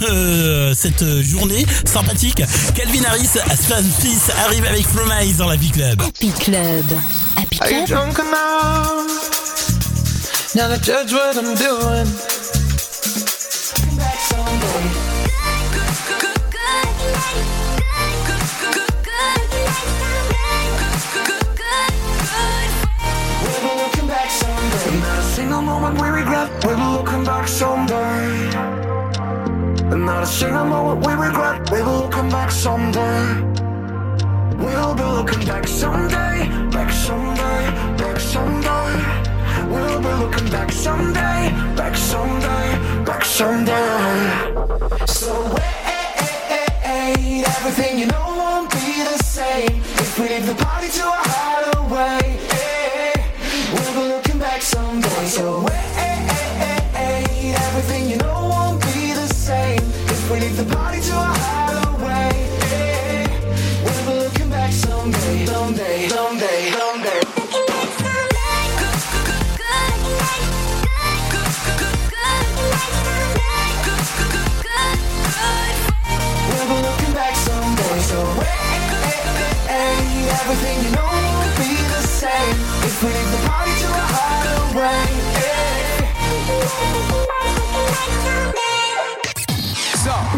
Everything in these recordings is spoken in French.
de cette journée sympathique. Calvin Harris, Stan Fils arrive avec Promise dans la Club. Happy Club. Happy Are you Club. drunk enough? Now to judge what I'm doing. We'll be looking back someday. Not a single moment we regret. We'll be looking back someday. Not a single moment we regret. We'll be looking back someday. We'll be looking back someday, back someday, back someday. We'll be looking back someday, back someday, back someday. So wait, everything you know won't be the same if we leave the party to a hideaway. We'll be looking back someday. So wait, everything you know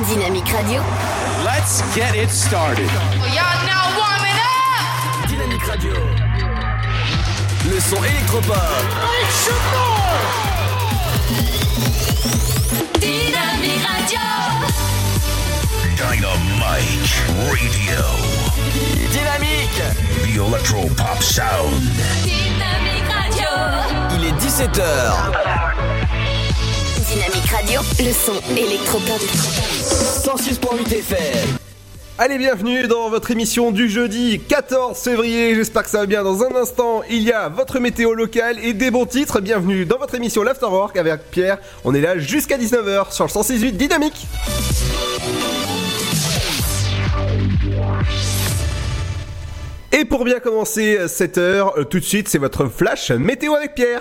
Dynamique Radio. Let's get it started. Y'all now warming up! Dynamique Radio. Le son électropop. Dynamique Radio! Dynamite Radio. Dynamique. The Electro Pop Sound. Dynamique Radio! Il est 17h. Dynamique Radio. Le son électropop. 106.8 FM. Allez, bienvenue dans votre émission du jeudi 14 février. J'espère que ça va bien. Dans un instant, il y a votre météo locale et des bons titres. Bienvenue dans votre émission l'Afterwork avec Pierre. On est là jusqu'à 19h sur le 106.8 Dynamique. Et pour bien commencer cette heure, euh, tout de suite, c'est votre flash météo avec Pierre.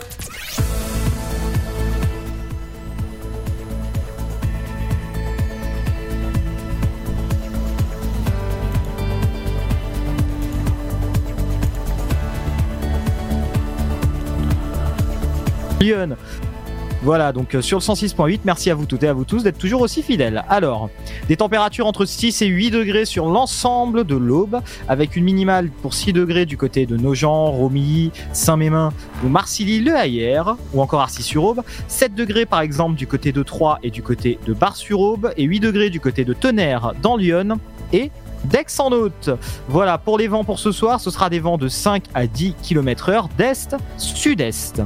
Voilà, donc euh, sur le 106.8, merci à vous toutes et à vous tous d'être toujours aussi fidèles. Alors, des températures entre 6 et 8 degrés sur l'ensemble de l'Aube, avec une minimale pour 6 degrés du côté de Nogent, Romilly, Saint-Mémin ou Marcilly, Le Hayer, ou encore Arcis-sur-Aube, 7 degrés par exemple du côté de Troyes et du côté de Bar-sur-Aube, et 8 degrés du côté de Tonnerre dans Lyon, et d'Aix en Haute. Voilà, pour les vents pour ce soir, ce sera des vents de 5 à 10 km heure d'est-sud-est.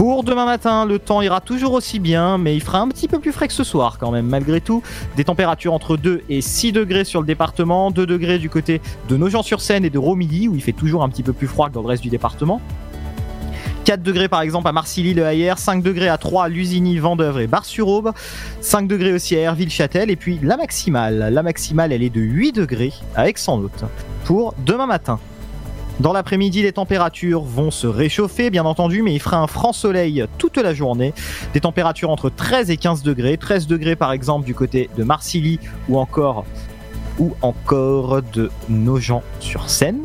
Pour demain matin, le temps ira toujours aussi bien, mais il fera un petit peu plus frais que ce soir quand même, malgré tout. Des températures entre 2 et 6 degrés sur le département, 2 degrés du côté de Nogent-sur-Seine et de Romilly, où il fait toujours un petit peu plus froid que dans le reste du département. 4 degrés par exemple à Marcilly, le Hayer, 5 degrés à Troyes, Lusigny, Vendeuvre et Bar-sur-Aube, 5 degrés aussi à Herville-Châtel, et puis la maximale. La maximale, elle est de 8 degrés à Aix-en-Haute pour demain matin. Dans l'après-midi, les températures vont se réchauffer, bien entendu, mais il fera un franc soleil toute la journée. Des températures entre 13 et 15 degrés. 13 degrés, par exemple, du côté de Marcilly ou encore, de Nogent-sur-Seine.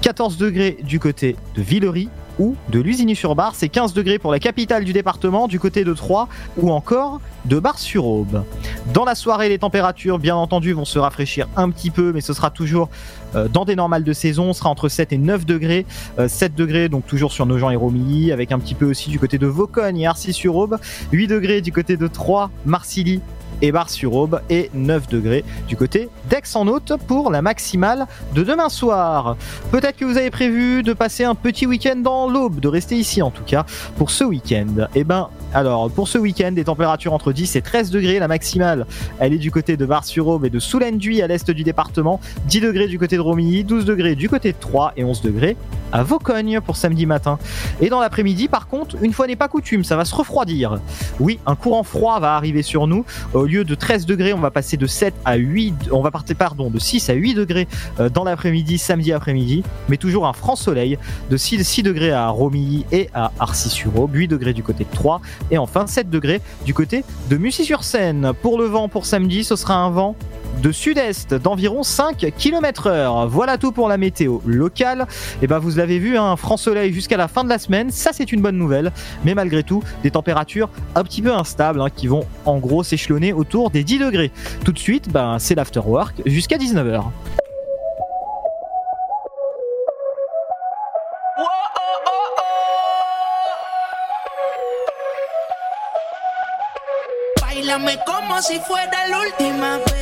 14 degrés du côté de Villery ou de Lusigny-sur-Bar. C'est 15 degrés pour la capitale du département, du côté de Troyes ou encore de Bar-sur-Aube. Dans la soirée, les températures, bien entendu, vont se rafraîchir un petit peu, mais ce sera toujours dans des normales de saison. On sera entre 7 et 9 degrés. Euh, 7 degrés, donc toujours sur Nogent et Romilly, avec un petit peu aussi du côté de Vaucogne et Arcis-sur-Aube. 8 degrés du côté de Troyes, Marcilly et Bar-sur-Aube et 9 degrés du côté d'Aix-en-Haute pour la maximale de demain soir. Peut-être que vous avez prévu de passer un petit week-end dans l'Aube, de rester ici en tout cas pour ce week-end. Eh ben, Alors, pour ce week-end, des températures entre 10 et 13 degrés. La maximale, elle est du côté de Bar-sur-Aube et de Soulenduy à l'est du département. 10 degrés du côté de Romilly, 12 degrés du côté de Troyes et 11 degrés à Vaucogne pour samedi matin. Et dans l'après-midi, par contre, une fois n'est pas coutume, ça va se refroidir. Oui, un courant froid va arriver sur nous. De 13 degrés, on va passer de 7 à 8, on va partir, pardon, de 6 à 8 degrés euh, dans l'après-midi, samedi après-midi. Mais toujours un franc soleil de 6, 6 degrés à Romilly et à Arcis-sur-Aube, 8 degrés du côté de Troyes et enfin 7 degrés du côté de Mussy-sur-Seine. Pour le vent pour samedi, ce sera un vent de sud-est d'environ 5 km heure. Voilà tout pour la météo locale. Et ben vous l'avez vu, un franc soleil jusqu'à la fin de la semaine, ça c'est une bonne nouvelle. Mais malgré tout, des températures un petit peu instables hein, qui vont en gros s'échelonner autour des 10 degrés. Tout de suite, ben, c'est l'afterwork jusqu'à 19h. Bailame como si fuera la última vez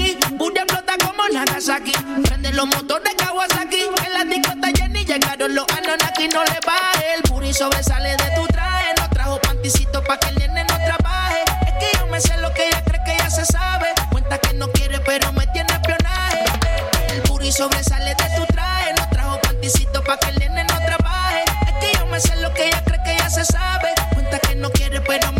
aquí, Buria explota como Nagasaki. Prende los motores Kawasaki, en la disco está Jenny llegaron los Anonaki, no le baje. El booty sobresale de tu traje, no trajo panticito pa' que el nene no trabaje. Es que yo me sé lo que ella cree que ya se sabe. Cuenta que no quiere, pero me tiene espionaje. El booty sobresale de tu traje. No trajo panticito pa' que el nene no trabaje. Es que yo me sé lo que ella cree que ya se sabe. Cuenta que no quiere, pero me.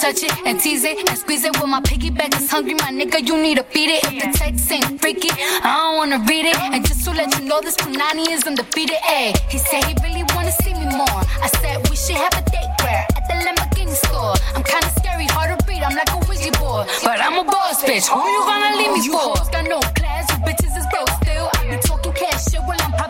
Touch it and tease it and squeeze it. Well, my piggyback is hungry, my nigga. You need to feed it. If the text ain't freaky, I don't wanna read it. And just to let you know, this Punani is undefeated. Ay, he said he really wanna see me more. I said we should have a date where at the Lamborghini store. I'm kinda scary, hard to read. I'm like a Ouija board, but I'm a boss bitch. Who you gonna leave me oh, for? Got no class, you bitches is broke still. I be talking cash shit while I'm popping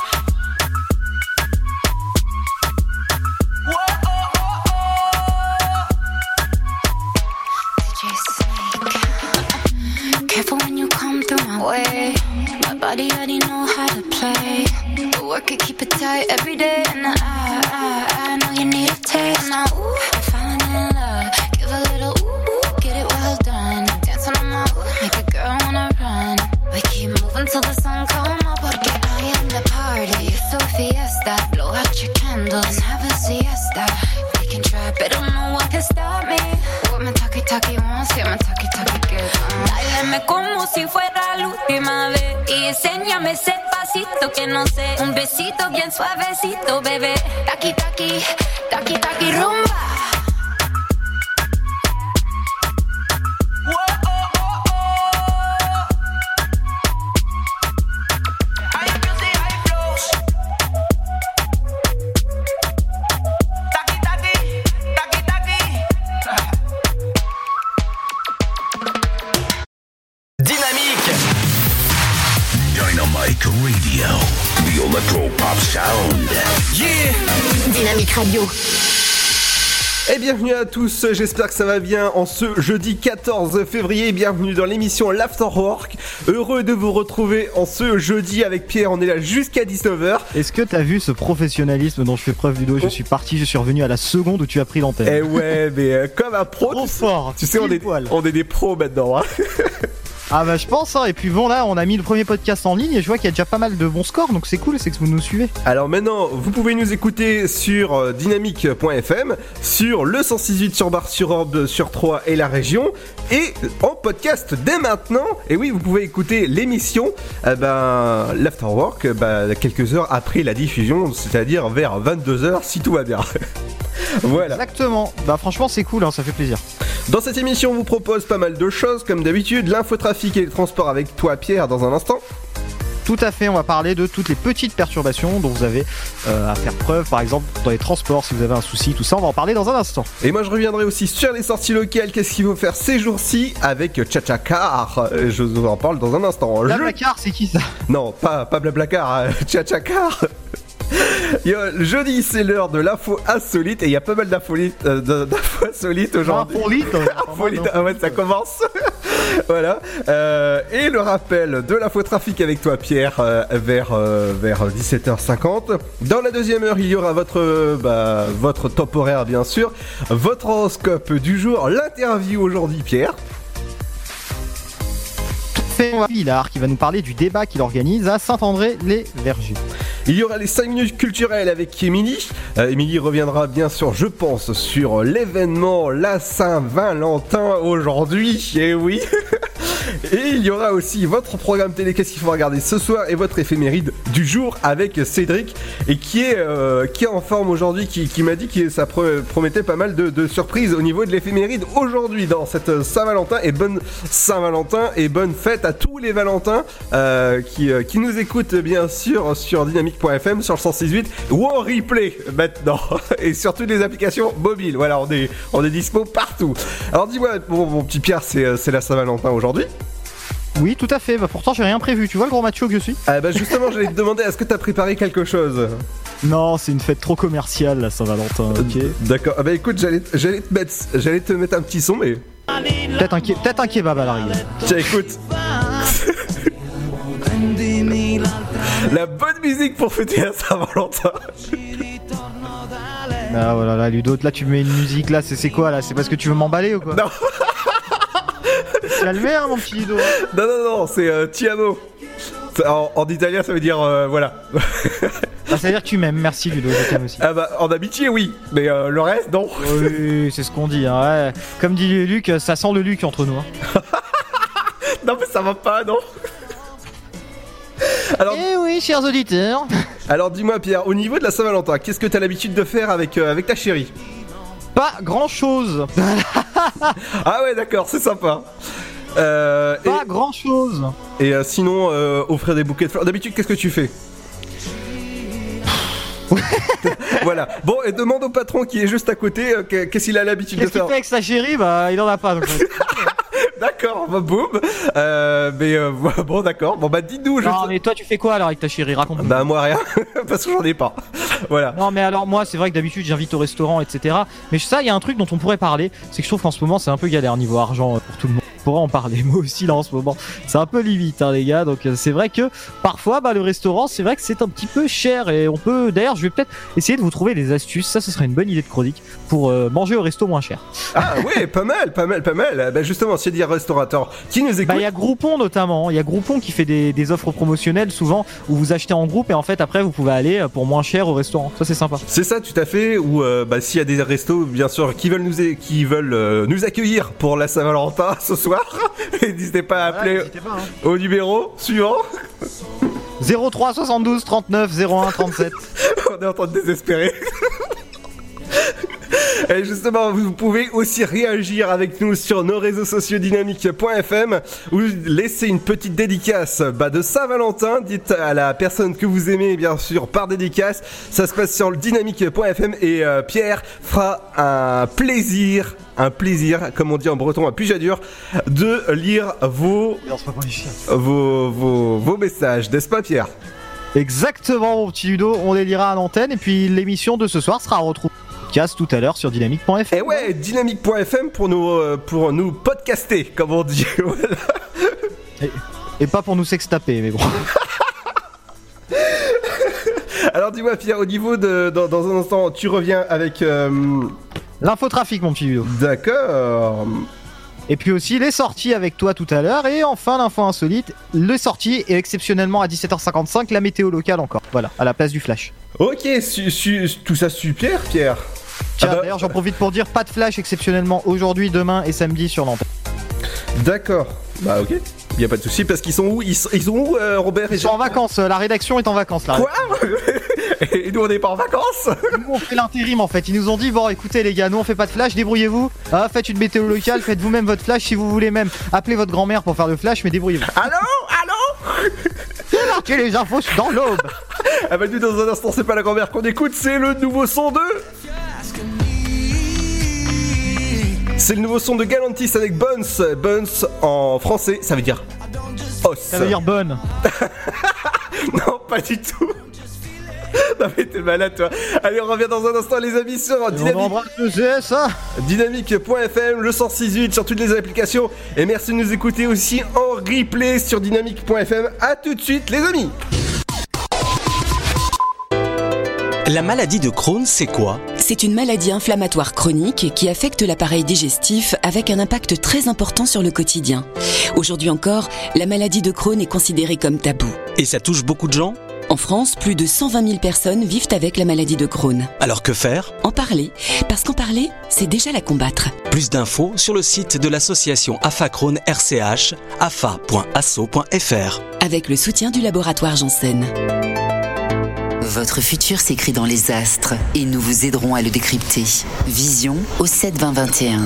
Careful when you come through my way. My body already know how to play. The work it, keep it tight every day. And I, I, I know you need a taste. Now, ooh, I'm falling in love. Give a little ooh, ooh, get it well done. Dance on my ooh, make a girl wanna run. We keep moving till the sun come up. Party. It's so fiesta. Blow out your candles and have a siesta. We can try, but don't know what can stop me. What my talkie talkie wants, yeah, my talkie talkie gets. Báilame como si fuera la última vez y enséñame ese pasito que no sé, un besito bien suavecito, bebé. Taki taki, taki taki rumba. Pop Sound. Yeah Dynamique Radio. Et bienvenue à tous, j'espère que ça va bien en ce jeudi 14 février. Bienvenue dans l'émission l'Afterwork. Heureux de vous retrouver en ce jeudi avec Pierre, on est là jusqu'à 19h. Est-ce que t'as vu ce professionnalisme dont je fais preuve Ludo Je suis parti, je suis revenu à la seconde où tu as pris l'antenne. Eh ouais, mais euh, comme un pro, Trop tu, fort tu sais, on est, on est des pros maintenant. hein. Ah bah je pense, hein. et puis bon là on a mis le premier podcast en ligne et je vois qu'il y a déjà pas mal de bons scores, donc c'est cool, c'est que vous nous suivez. Alors maintenant, vous pouvez nous écouter sur euh, dynamique.fm, sur le 168 sur Bar sur Orbe sur 3 et la région, et en podcast dès maintenant. Et oui, vous pouvez écouter l'émission, eh ben, l'Afterwork, bah, quelques heures après la diffusion, c'est-à-dire vers 22h si tout va bien. voilà. Exactement, bah franchement c'est cool, hein, ça fait plaisir. Dans cette émission, on vous propose pas mal de choses, comme d'habitude, l'infotrafic et le transport avec toi, Pierre, dans un instant. Tout à fait, on va parler de toutes les petites perturbations dont vous avez euh, à faire preuve, par exemple dans les transports, si vous avez un souci, tout ça, on va en parler dans un instant. Et moi, je reviendrai aussi sur les sorties locales, qu'est-ce qu'il faut faire ces jours-ci avec Tchatchakar? Euh, Je vous en parle dans un instant. La Je- c'est qui ça? Non, pas, pas Blablacar, euh, Tchatchakar. Yo, Jeudi, c'est l'heure de l'info insolite et il y a pas mal d'infos euh, d'infos insolites aujourd'hui. Infolite Infolite, ah ouais, ça commence. voilà. Euh, et le rappel de l'infotrafic avec toi, Pierre, euh, vers, euh, vers 17h50. Dans la deuxième heure, il y aura votre, bah, votre top horaire, bien sûr. Votre horoscope du jour. L'interview aujourd'hui, Pierre. Qui va nous parler du débat qu'il organise à Saint-André-les-Vergers. Il y aura les 5 minutes culturelles avec Émilie. Euh, Émilie reviendra bien sûr, je pense, sur l'événement La Saint-Valentin aujourd'hui. Et oui. Et il y aura aussi votre programme télé, qu'est-ce qu'il faut regarder ce soir, et votre éphéméride du jour avec Cédric, et qui est, euh, qui est en forme aujourd'hui, qui, qui m'a dit que ça pro- promettait pas mal de, surprises au niveau de l'éphéméride aujourd'hui dans cette Saint-Valentin. Et bonne Saint-Valentin et bonne fête à tous les Valentins euh, qui, euh, qui nous écoutent bien sûr sur dynamique.fm, sur le 168 ou en replay maintenant, et sur toutes les applications mobiles. Voilà, on est, on est dispo partout. Alors dis-moi, mon, mon petit Pierre, c'est la Saint-Valentin aujourd'hui Oui, tout à fait. Bah, pourtant, j'ai rien prévu. Tu vois le gros macho que je suis Ah bah justement, j'allais te demander, est-ce que t'as préparé quelque chose Non, c'est une fête trop commerciale, la Saint-Valentin. Ok. D'accord. Ah bah écoute, j'allais j'allais te mettre j'allais te mettre un petit son mais Peut-être un, un kebab à la rigueur. tiens écoute. La bonne musique pour fêter la Saint-Valentin. Ah voilà, là, Ludo, là tu mets une musique là, c'est c'est quoi là? C'est parce que tu veux m'emballer ou quoi? Non. Calme hein, mon petit Ludo. Non non non, c'est euh, Ti amo. Ça, En, en italien, ça veut dire euh, voilà. Bah, ça veut dire que tu m'aimes, merci Ludo, je t'aime aussi. Ah bah en amitié oui, mais euh, le reste non. Oui, c'est ce qu'on dit. Hein, ouais. Comme dit Luc, ça sent le Luc entre nous. Hein. Non mais ça va pas non. Alors, Eh oui, chers auditeurs. alors dis-moi Pierre, au niveau de la Saint-Valentin, qu'est-ce que t'as l'habitude de faire avec, euh, avec ta chérie? Pas grand chose. Ah ouais d'accord, c'est sympa. Euh, et- Pas grand chose. Et euh, sinon, euh, offrir des bouquets de fleurs. D'habitude, qu'est-ce que tu fais? Voilà. Bon, et demande au patron qui est juste à côté euh, que- qu'est-ce qu'il a l'habitude de Qu'est-ce qu'il faire? fait avec sa chérie? Bah, il en a pas. Donc, D'accord, bah, boum. Euh, mais euh, bon, d'accord. Bon, bah dis-nous. Je... non, mais toi, tu fais quoi alors avec ta chérie? Raconte-moi. Bah moi rien, parce que j'en ai pas. Voilà. Non mais alors moi c'est vrai que d'habitude j'invite au restaurant etc. Mais ça il y a un truc dont on pourrait parler, c'est que je trouve qu'en ce moment c'est un peu galère niveau argent euh, pour tout le monde. On pourrait en parler moi aussi là en ce moment. C'est un peu limite hein les gars. Donc euh, c'est vrai que parfois bah, le restaurant c'est vrai que c'est un petit peu cher et on peut d'ailleurs je vais peut-être essayer de vous trouver des astuces. Ça ce serait une bonne idée de chronique pour euh, manger au resto moins cher. Ah ouais, pas mal, pas mal, pas mal. Bah justement, a des restaurateurs qui nous Bah écoutent. il y a Groupon notamment. Il y a Groupon qui fait des, des offres promotionnelles souvent où vous achetez en groupe et en fait après vous pouvez aller euh, pour moins cher au restaurant. Ça c'est sympa. C'est ça, tout à fait. Ou euh, bah, s'il y a des restos, bien sûr, qui veulent nous, qui veulent euh, nous accueillir pour la Saint-Valentin ce soir, n'hésitez pas à appeler pas, hein. au numéro suivant. 03 72 39 01 37. On est en train de désespérer. Et justement, vous pouvez aussi réagir avec nous sur nos réseaux sociaux dynamique.fm ou laisser une petite dédicace bah, de Saint-Valentin. Dites à la personne que vous aimez, bien sûr, par dédicace. Ça se passe sur le dynamique.fm et euh, Pierre fera un plaisir, un plaisir, comme on dit en breton à Pujadur, de lire vos, vos, vos, messages. N'est-ce pas, Pierre? Exactement, mon petit Ludo, on les lira à l'antenne et puis l'émission de ce soir sera retrouvée podcast tout à l'heure sur dynamique.fr. Et Eh ouais, dynamique.fm pour nous, euh, pour nous podcaster, comme on dit. Voilà. Et pas pour nous sextaper, mais bon. Alors dis-moi Pierre, au niveau de... Dans, dans un instant, tu reviens avec... euh, L'infotrafic, mon petit Ludo. D'accord. Et puis aussi les sorties avec toi tout à l'heure. Et enfin l'info insolite, les sorties et exceptionnellement à 17h55 la météo locale encore. Voilà, à la place du flash. Ok, su- su- tout ça super, Pierre. Tiens, Ah bah- d'ailleurs j'en profite pour dire pas de flash exceptionnellement aujourd'hui, demain et samedi sur l'antenne. D'accord. Bah ok. Y a pas de souci parce qu'ils sont où? Ils sont, ils sont où euh, Robert et Ils sont en vacances, la rédaction est en vacances là. Quoi? Et nous on n'est pas en vacances? Nous on fait l'intérim en fait. Ils nous ont dit bon écoutez les gars, nous on fait pas de flash, débrouillez-vous. Ah, faites une météo locale, faites vous-même votre flash si vous voulez même. Appelez votre grand-mère pour faire le flash, mais débrouillez-vous. Allô? Allô? Marquez les infos dans l'aube. Ah bah nous dans un instant c'est pas la grand-mère qu'on écoute, c'est le nouveau son de... C'est le nouveau son de Galantis avec Buns. Buns en français ça veut dire os. Ça veut dire bonne. Non pas du tout. Non mais t'es malade toi. Allez on revient dans un instant les amis sur Dynamique. le CSA. Dynamique.fm, le 106.8 sur toutes les applications. Et merci de nous écouter aussi en replay sur dynamique.fm. A tout de suite, les amis. La maladie de Crohn, c'est quoi? C'est une maladie inflammatoire chronique qui affecte l'appareil digestif avec un impact très important sur le quotidien. Aujourd'hui encore, la maladie de Crohn est considérée comme tabou. Et ça touche beaucoup de gens? En France, plus de 120 000 personnes vivent avec la maladie de Crohn. Alors que faire? En parler, parce qu'en parler, c'est déjà la combattre. Plus d'infos sur le site de l'association AFA Crohn RCH, afa.asso.fr. Avec le soutien du laboratoire Janssen. Votre futur s'écrit dans les astres et nous vous aiderons à le décrypter. Vision au 7 20 21.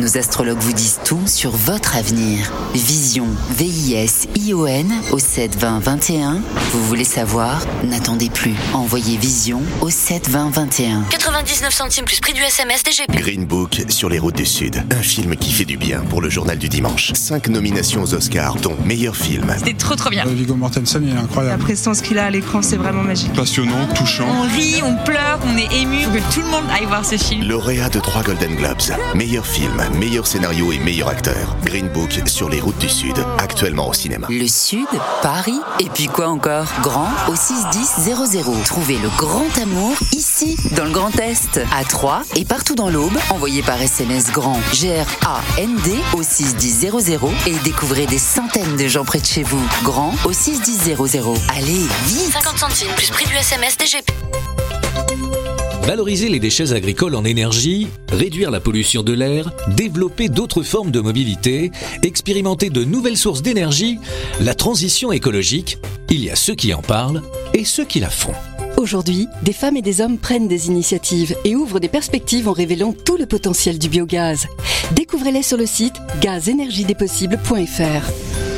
Nos astrologues vous disent tout sur votre avenir. Vision, V-I-S-I-O-N au 7 20 21. Vous voulez savoir? N'attendez plus. Envoyez Vision au 7 20 21. 99 centimes plus prix du SMS DGP. Green Book sur les routes du Sud. Un film qui fait du bien pour le journal du dimanche. Cinq nominations aux Oscars, dont meilleur film. C'était trop trop bien. Viggo Mortensen, il est La incroyable. prestance qu'il a à l'écran, c'est vraiment magique. Passionnant, touchant. On rit, on pleure, on est ému. Faut que tout le monde aille voir ce film. Lauréat de trois Golden Globes. Meilleur film, meilleur scénario et meilleur acteur. Green Book sur les routes du Sud. Actuellement au cinéma. Le Sud, Paris, et puis quoi encore? Grand au 61000. Trouvez le grand amour ici, dans le Grand Est, à Troyes et partout dans l'Aube. Envoyez par SMS grand G-R-A-N-D au 61000 et découvrez des centaines de gens près de chez vous. Grand au 61000. Allez, vite 50 centimes plus prix du SMS DGP. Valoriser les déchets agricoles en énergie, réduire la pollution de l'air, développer d'autres formes de mobilité, expérimenter de nouvelles sources d'énergie, la transition écologique, il y a ceux qui en parlent et ceux qui la font. Aujourd'hui, des femmes et des hommes prennent des initiatives et ouvrent des perspectives en révélant tout le potentiel du biogaz. Découvrez-les sur le site gazenergiedespossibles.fr.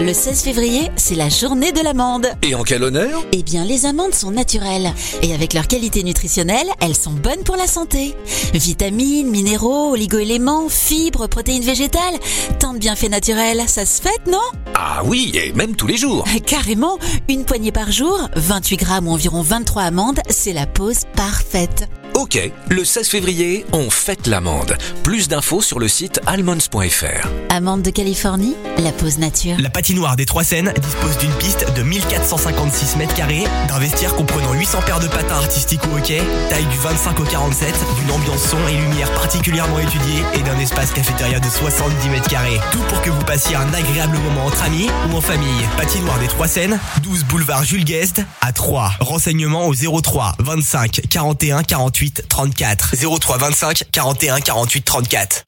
Le 16 février, c'est la journée de l'amande. Et en quel honneur? Eh bien, les amandes sont naturelles. Et avec leur qualité nutritionnelle, elles sont bonnes pour la santé. Vitamines, minéraux, oligoéléments, fibres, protéines végétales. Tant de bienfaits naturels, ça se fête, non? Ah oui, et même tous les jours. Carrément, une poignée par jour, 28 grammes ou environ 23 amandes, c'est la pause parfaite. Ok, le 16 février, on fête l'amande. Plus d'infos sur le site almonds.fr. Amandes de Californie, la pause nature. La patinoire des Trois Seines dispose d'une piste de 1456 mètres carrés, d'un vestiaire comprenant 800 paires de patins artistiques au hockey, taille du 25 au 47, d'une ambiance son et lumière particulièrement étudiée et d'un espace cafétéria de 70 mètres carrés. Tout pour que vous passiez un agréable moment entre amis ou en famille. Patinoire des Trois Seines, 12 boulevard Jules Guest à 3. Renseignements au 03 25 41 48 34. 03 25 41 48 34.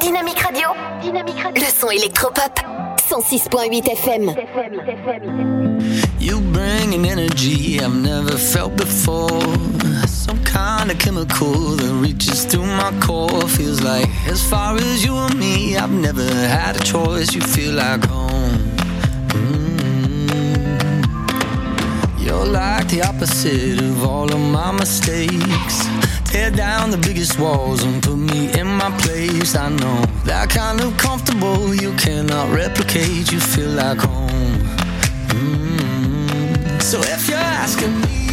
Dynamique Radio. Dynamique Radio. Le son électropop. 106.8 FM. You bring an energy I've never felt before. Some kind of chemical that reaches through my core. Feels like as far as you and me, I've never had a choice. You feel like home. Mm. You're like the opposite of all of my mistakes. Tear down the biggest walls and put me in my place. I know that kind of comfortable you cannot replicate. You feel like home. Mm. So if you're asking me,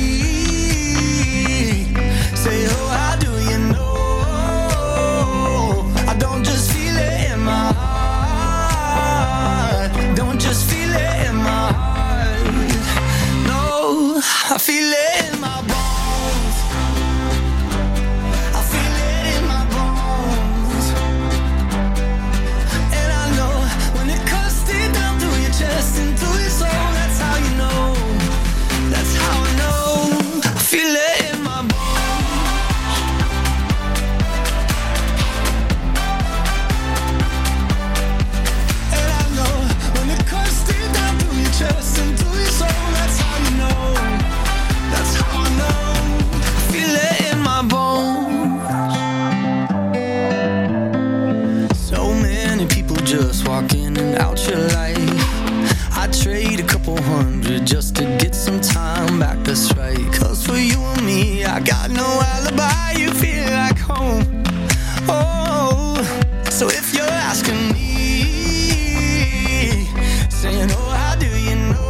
I feel it in my bones. Couple hundred just to get some time back. That's right. Cause for you and me, I got no alibi. You feel like home. Oh, so if you're asking me, saying, Oh, how do you know?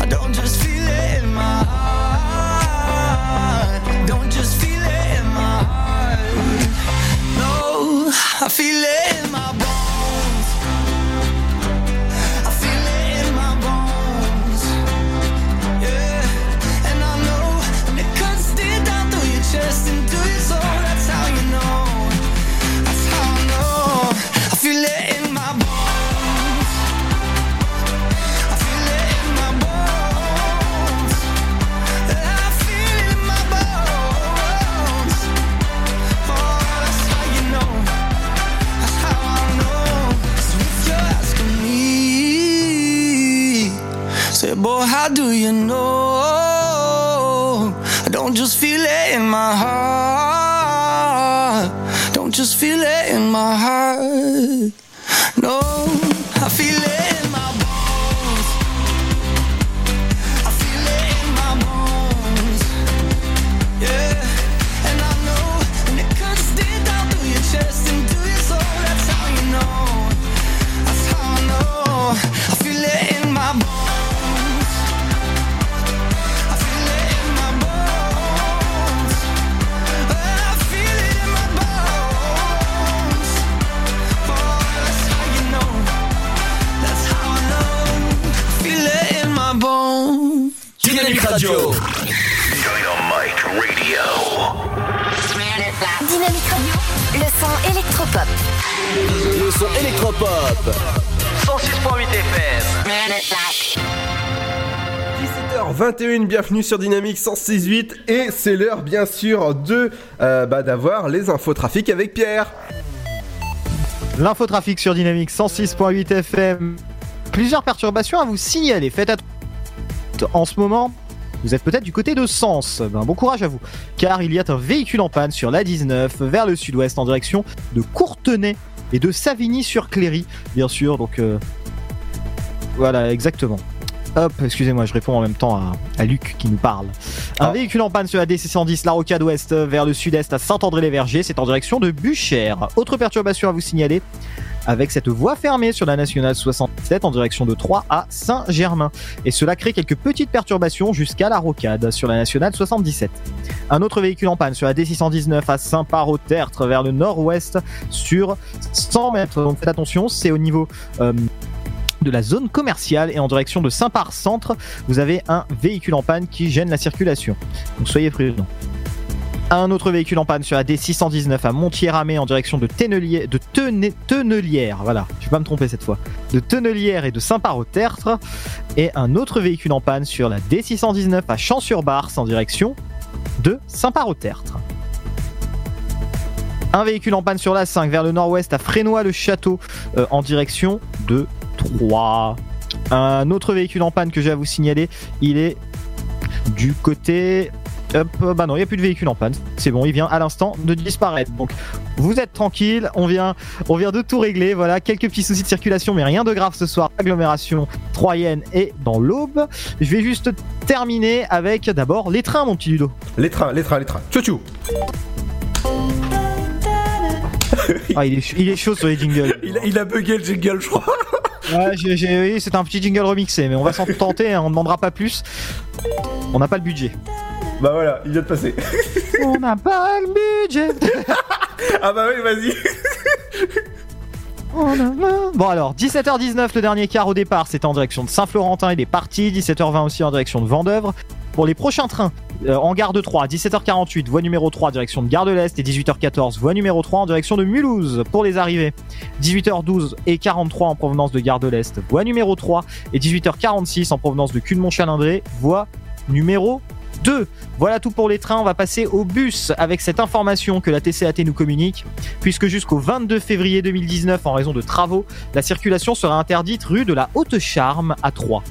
I don't just feel it in my heart. Don't just feel it in my heart. No, I feel it how do you know? I don't just feel it in my heart. Don't just feel it in my heart. Électropop. 106.8 FM. 17h21, bienvenue sur Dynamique 106.8 et c'est l'heure bien sûr de euh, bah, d'avoir les infos trafic avec Pierre. L'infotrafic sur Dynamique 106.8 FM. Plusieurs perturbations à vous signaler. Faites attention. En ce moment, vous êtes peut-être du côté de Sens. Ben, bon courage à vous. Car il y a un véhicule en panne sur la 19 vers le sud-ouest en direction de Courtenay et de Savigny-sur-Cléry, bien sûr. Donc euh, voilà, exactement. Hop, excusez-moi, je réponds en même temps à, à Luc qui nous parle. Un véhicule en panne sur la DC110, la rocade ouest vers le sud-est à Saint-André-les-Vergers, c'est en direction de Buchères. Autre perturbation à vous signaler avec cette voie fermée sur la nationale 67 en direction de Troyes à Saint-Germain. Et cela crée quelques petites perturbations jusqu'à la rocade sur la nationale 77. Un autre véhicule en panne sur la D619 à Saint-Par-au-Tertre vers le nord-ouest sur 100 mètres. Donc faites attention, c'est au niveau euh, de la zone commerciale et en direction de Saint-Par-Centre, vous avez un véhicule en panne qui gêne la circulation. Donc soyez prudents. Un autre véhicule en panne sur la D619 à Montier-Ramé en direction de, Tennelier, de Tene- Tenelière. Voilà, je vais pas me tromper cette fois. De Tenelière et de Saint-Par-au-Tertre. Et un autre véhicule en panne sur la D619 à Champs-sur-Barse en direction de Saint-Par-au-Tertre. Un véhicule en panne sur la 5 vers le nord-ouest à Frénois-le-Château euh, en direction de 3. Un autre véhicule en panne que j'ai à vous signaler, il est du côté Hop, bah non, il n'y a plus de véhicule en panne. C'est bon, il vient à l'instant de disparaître. Donc, vous êtes tranquille, on vient, on vient de tout régler. Voilà, quelques petits soucis de circulation, mais rien de grave ce soir. Agglomération troyenne et dans l'Aube. Je vais juste terminer avec d'abord les trains, mon petit Ludo. Les trains, les trains, les trains. Tchou tchou Ah, il est, il est chaud sur les jingles. il, a, il a bugué le jingle, je crois. Ouais, oui, c'est un petit jingle remixé, mais on va s'en tenter, hein, on ne demandera pas plus. On n'a pas le budget. Bah voilà, il vient de passer. On n'a pas le budget. ah bah oui, vas-y. Bon alors, 17h19 le dernier quart au départ, c'était en direction de Saint-Florentin, il est parti. 17h20 aussi en direction de Vendœuvre. Pour les prochains trains, euh, en gare de 3, 17h48, voie numéro 3, direction de Gare de l'Est, et 18h14, voie numéro 3 en direction de Mulhouse. Pour les arrivées, 18h12 et 43 en provenance de Gare de l'Est, voie numéro 3, et 18h46 en provenance de Culmont-Chalindré, voie numéro 2. Voilà tout pour les trains, on va passer au bus avec cette information que la TCAT nous communique, puisque jusqu'au 22 février 2019, en raison de travaux, la circulation sera interdite rue de la Haute-Charme à 3.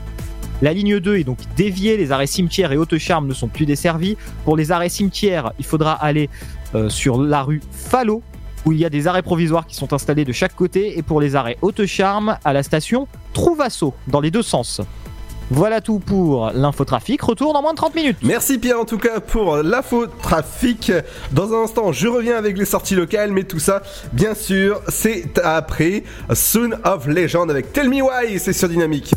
La ligne 2 est donc déviée, les arrêts cimetières et Haute-Charme ne sont plus desservis. Pour les arrêts cimetières, il faudra aller euh, sur la rue Fallot, où il y a des arrêts provisoires qui sont installés de chaque côté, et pour les arrêts Haute-Charme, à la station Trouvasso, dans les deux sens. Voilà tout pour l'infotrafic. Retour dans moins de 30 minutes. Merci Pierre en tout cas pour l'info trafic. Dans un instant, je reviens avec les sorties locales, mais tout ça, bien sûr, c'est après Soon of Legend avec Tell Me Why, c'est sur Dynamique.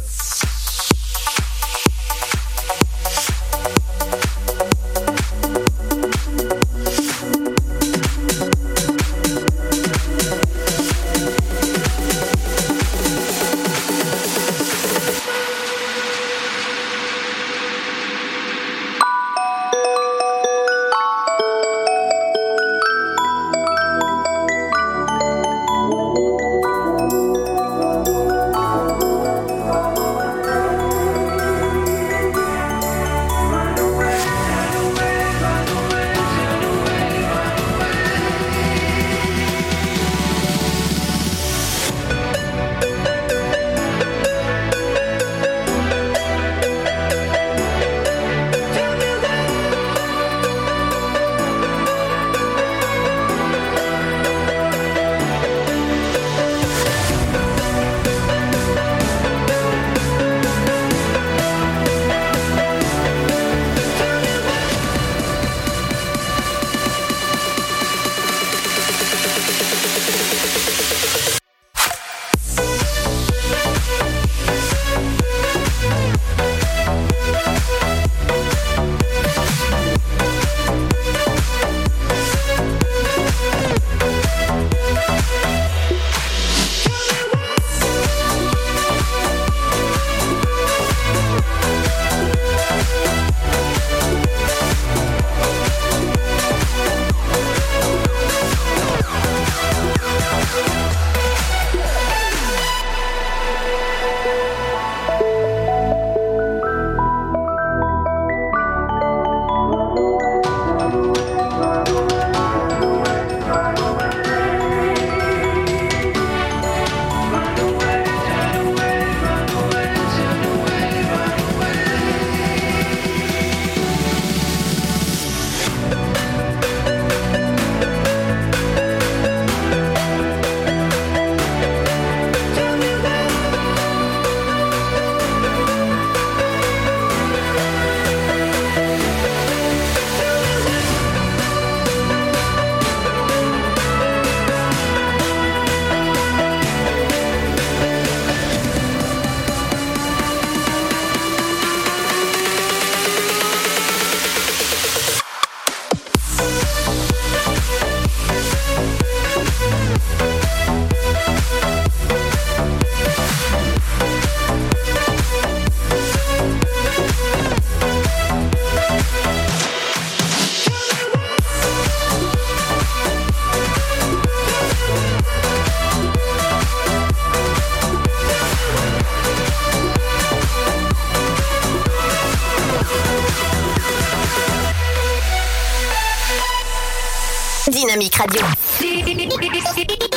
Dynamique Radio.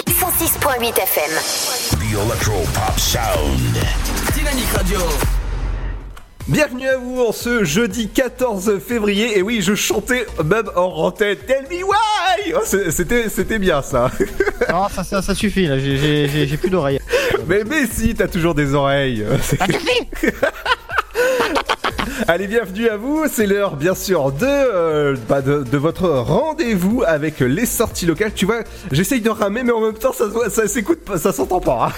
106.8 FM. The Electro Pop Sound. Dynamique Radio. Bienvenue à vous en ce jeudi 14 février. Et oui, je chantais même en rentrée Tell me why? Oh, C'était c'était bien ça. Non, ça, ça, ça suffit, là, j'ai- j'ai j'ai- j'ai plus d'oreilles. Mais, mais si, t'as toujours des oreilles. Allez, bienvenue à vous. C'est l'heure, bien sûr, de, euh, bah, de, de votre rendez-vous avec les sorties locales. Tu vois, j'essaye de ramer, mais en même temps, ça, ça s'écoute, pas- ça s'entend pas. hein.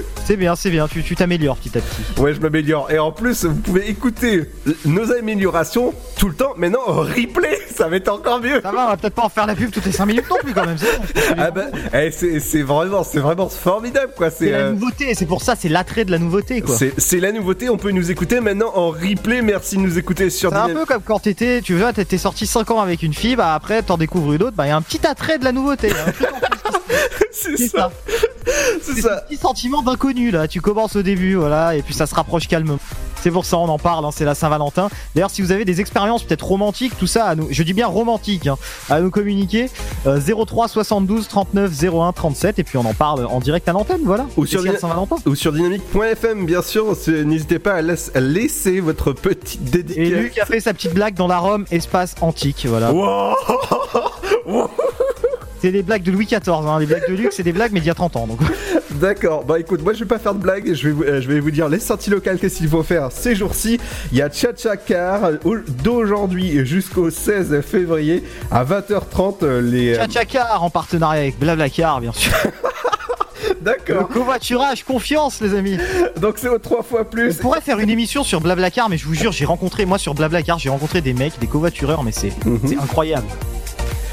C'est bien, c'est bien, tu tu t'améliores petit à petit. Ouais, je m'améliore. Et en plus, vous pouvez écouter nos améliorations tout le temps. Maintenant, en replay, ça va être encore mieux. Ça va, on va peut-être pas en faire la pub toutes les 5 minutes non plus quand même. c'est. Ah bah, eh, c'est vraiment, c'est vraiment formidable, quoi. C'est la euh, nouveauté, c'est pour ça, c'est l'attrait de la nouveauté quoi. c'est- la nouveauté. On peut nous écouter maintenant en replay. Merci de nous écouter sur C'est un peu comme quand t'étais, tu vois, t'étais sorti 5 ans avec une fille, bah après t'en découvres une autre, bah y a un petit attrait de la nouveauté. hein. C'est ça. C'est ça. Un petit sentiment d'inconnu là. Tu commences au début, voilà, et puis ça se rapproche calmement. C'est pour ça on en parle, hein, c'est la Saint-Valentin. D'ailleurs, si vous avez des expériences peut-être romantiques, tout ça, à nous, je dis bien romantiques, hein, à nous communiquer. euh, 03 72 39 01 37 et puis on en parle en direct à l'antenne, voilà. Ou sur, Saint-Valentin. ou sur dynamique.fm, bien sûr. N'hésitez pas à, laisse- à laisser votre petite dédicace. Et Luc a fait sa petite blague dans la Rome espace antique, voilà. C'est des blagues de Louis XIV, hein. les blagues de Luc, c'est des blagues mais d'il y a 30 ans. Donc. D'accord, bah écoute, moi je vais pas faire de blagues, je vais, vous- euh, je vais vous dire les sorties locales, qu'est-ce qu'il faut faire ces jours-ci. Il y a Cha Car d'aujourd'hui jusqu'au 16 février à 20h30 euh, les... euh, Tchatchacar en partenariat avec Blablacar, bien sûr. D'accord. Le covoiturage, confiance, les amis. Donc c'est au 3 fois plus. On pourrait faire une émission sur Blablacar, mais je vous jure, j'ai rencontré, moi sur Blablacar, j'ai rencontré des mecs, des covoitureurs, mais c'est Mhm. c'est incroyable.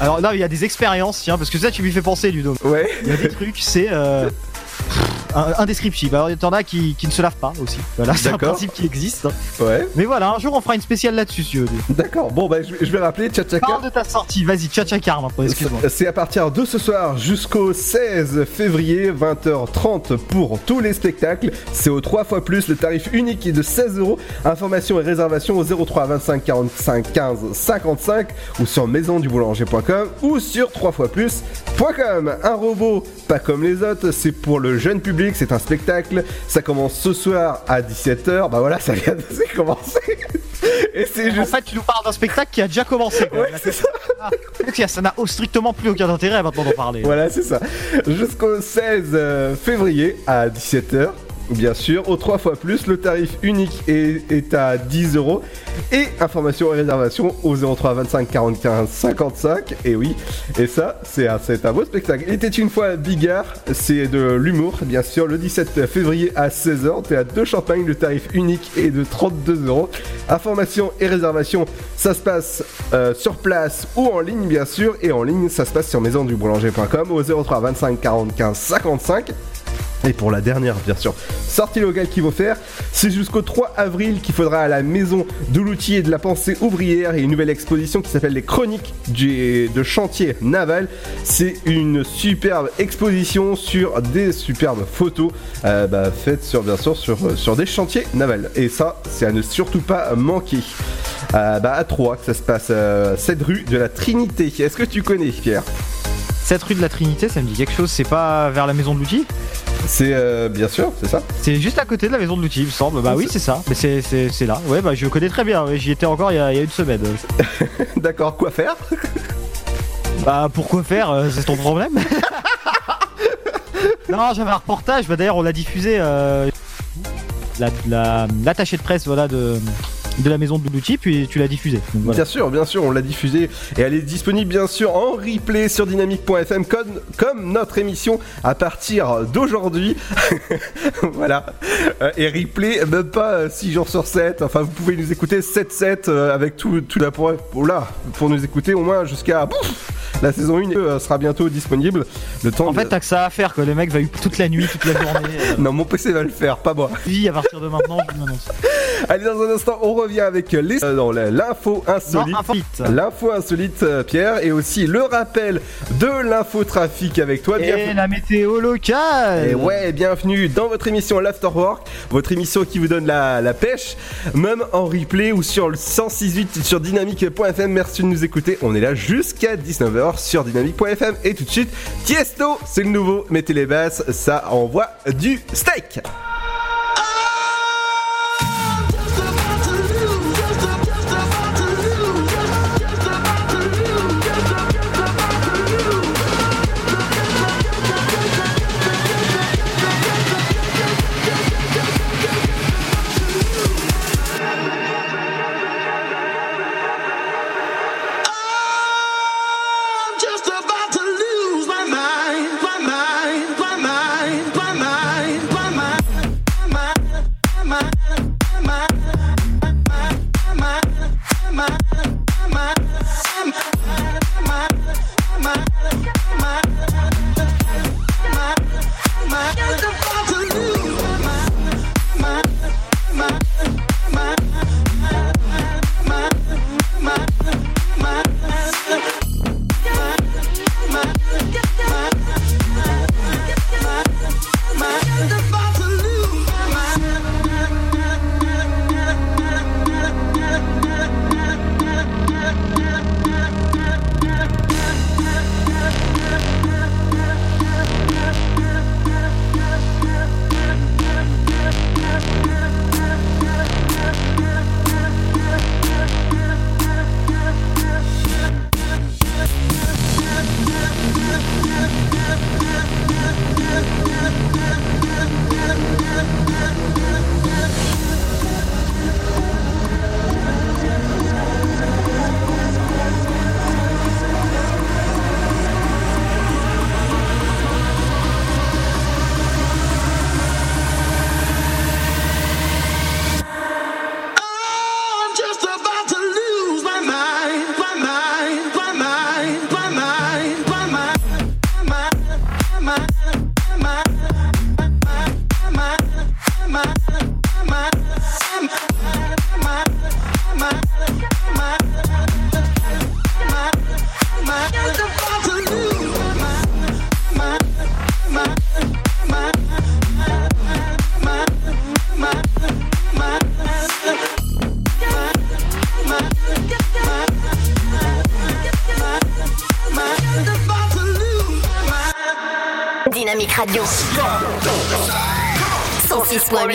Alors là, il y a des expériences, tiens, parce que ça, tu lui fais penser, Ludo. Ouais. Il y a des trucs, c'est. euh, indescriptible. Alors, il y en a qui, qui ne se lavent pas aussi. Voilà, c'est un principe qui existe. Ouais. Mais voilà, un jour, on fera une spéciale là-dessus, si veux. D'accord, bon bah je vais, je vais rappeler Cha Car. Parle de ta sortie, vas-y, tchatchacar maintenant, excuse-moi. C'est à partir de ce soir jusqu'au 16 février, 20h30 pour tous les spectacles. C'est au 3 fois plus, le tarif unique est de 16 euros. Information et réservation au 03 25 45 15 55 ou sur maisonduboulanger.com ou sur 3 fois plus.com. Un robot pas comme les autres, c'est pour le jeune public, c'est un spectacle. Ça commence ce soir à 17h. Bah voilà, ça vient de c'est commencé. Et c'est juste. En fait, tu nous parles d'un spectacle qui a déjà commencé. Ouais, c'est ça. Ah, ça n'a strictement plus aucun intérêt maintenant d'en parler. Voilà, c'est ça. Jusqu'au 16 euh, février à 17h. Bien sûr, au 3 fois plus, le tarif unique est, à 10 euros. Et information et réservation au 03 25 45 55. Et oui, et ça, c'est un, un beau spectacle. Il était une fois Bigard, c'est de l'humour, bien sûr. Le 17 février à 16h, théâtre de Champagne, le tarif unique est de 32 euros. Information et réservation, ça se passe euh, sur place ou en ligne, bien sûr. Et en ligne, ça se passe sur maisonduboulanger.com au 03 25 45 55. Et pour la dernière, bien sûr, sortie locale qu'il faut faire, c'est jusqu'au 3 avril qu'il faudra à la maison de l'outil et de la pensée ouvrière et une nouvelle exposition qui s'appelle les chroniques de chantier naval. C'est une superbe exposition sur des superbes photos euh, bah, faites sur, bien sûr sur, sur des chantiers navals. Et ça, c'est à ne surtout pas manquer. Euh, bah, à 3 que ça se passe, euh, cette rue de la Trinité. Est-ce que tu connais, Pierre? Cette rue de la Trinité, ça me dit quelque chose, c'est pas vers la maison de l'outil C'est euh, bien sûr, c'est ça C'est juste à côté de la maison de l'outil, il me semble. Bah oui, c'est ça. Mais c'est- là. Ouais, bah je connais très bien. J'y étais encore il y, a, il y a une semaine. D'accord, quoi faire Bah pourquoi faire euh, C'est ton problème Non, j'avais un reportage. Bah d'ailleurs, on l'a diffusé. euh, la- la- L'attaché de presse, voilà, de, de la maison de l'outil, puis tu l'as diffusé. Donc, voilà. Bien sûr, bien sûr, on l'a diffusé et elle est disponible bien sûr en replay sur dynamique.fm comme, comme notre émission à partir d'aujourd'hui. voilà. Euh, et replay, même pas 6 jours sur 7. Enfin, vous pouvez nous écouter 7-7 euh, avec tout, tout la pour, pour là, pour nous écouter au moins jusqu'à la saison 1 euh, sera bientôt disponible. Le temps En fait, t'as que ça à faire, quoi. Le mec va toute la nuit, toute la journée. euh, non, mon PC va le faire, pas moi. Vie à partir de maintenant, je vous. Allez, dans un instant, on revient avec les, euh, non, l'info insolite. L'info insolite, euh, Pierre, et aussi le rappel de l'infotrafic avec toi. Et la météo locale Et ouais, bienvenue dans votre émission l'Afterwork, votre émission qui vous donne la, la pêche, même en replay ou sur le 106.8 sur dynamique.fm. Merci de nous écouter. On est là jusqu'à 19h sur dynamique.fm. Et tout de suite, Tiesto, c'est le nouveau. Mettez les basses, ça envoie du steak.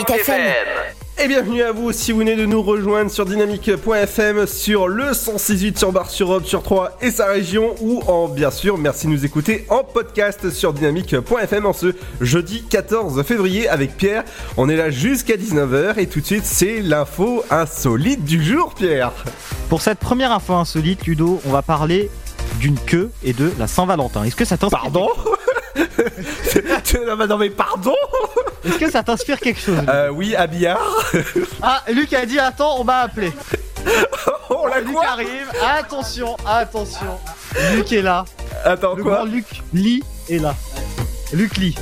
106.8 FM. Et bienvenue à vous si vous venez de nous rejoindre sur dynamique.fm sur le 168 sur Bar sur Europe sur 3 et sa région ou en bien sûr merci de nous écouter en podcast sur dynamique.fm en ce jeudi 14 février avec Pierre. On est là jusqu'à 19h et tout de suite c'est l'info insolite du jour Pierre. Pour cette première info insolite, Ludo, on va parler d'une queue et de la Saint-Valentin. Est-ce que ça t'inspire Pardon? non mais pardon? Est-ce que ça t'inspire quelque chose euh, Oui, habillard. Ah, Luc a dit attends, on m'a appelé. oh la Luc arrive. Attention, attention. Luc est là. Attends Le quoi grand Luc Lee est là. Luc Lee.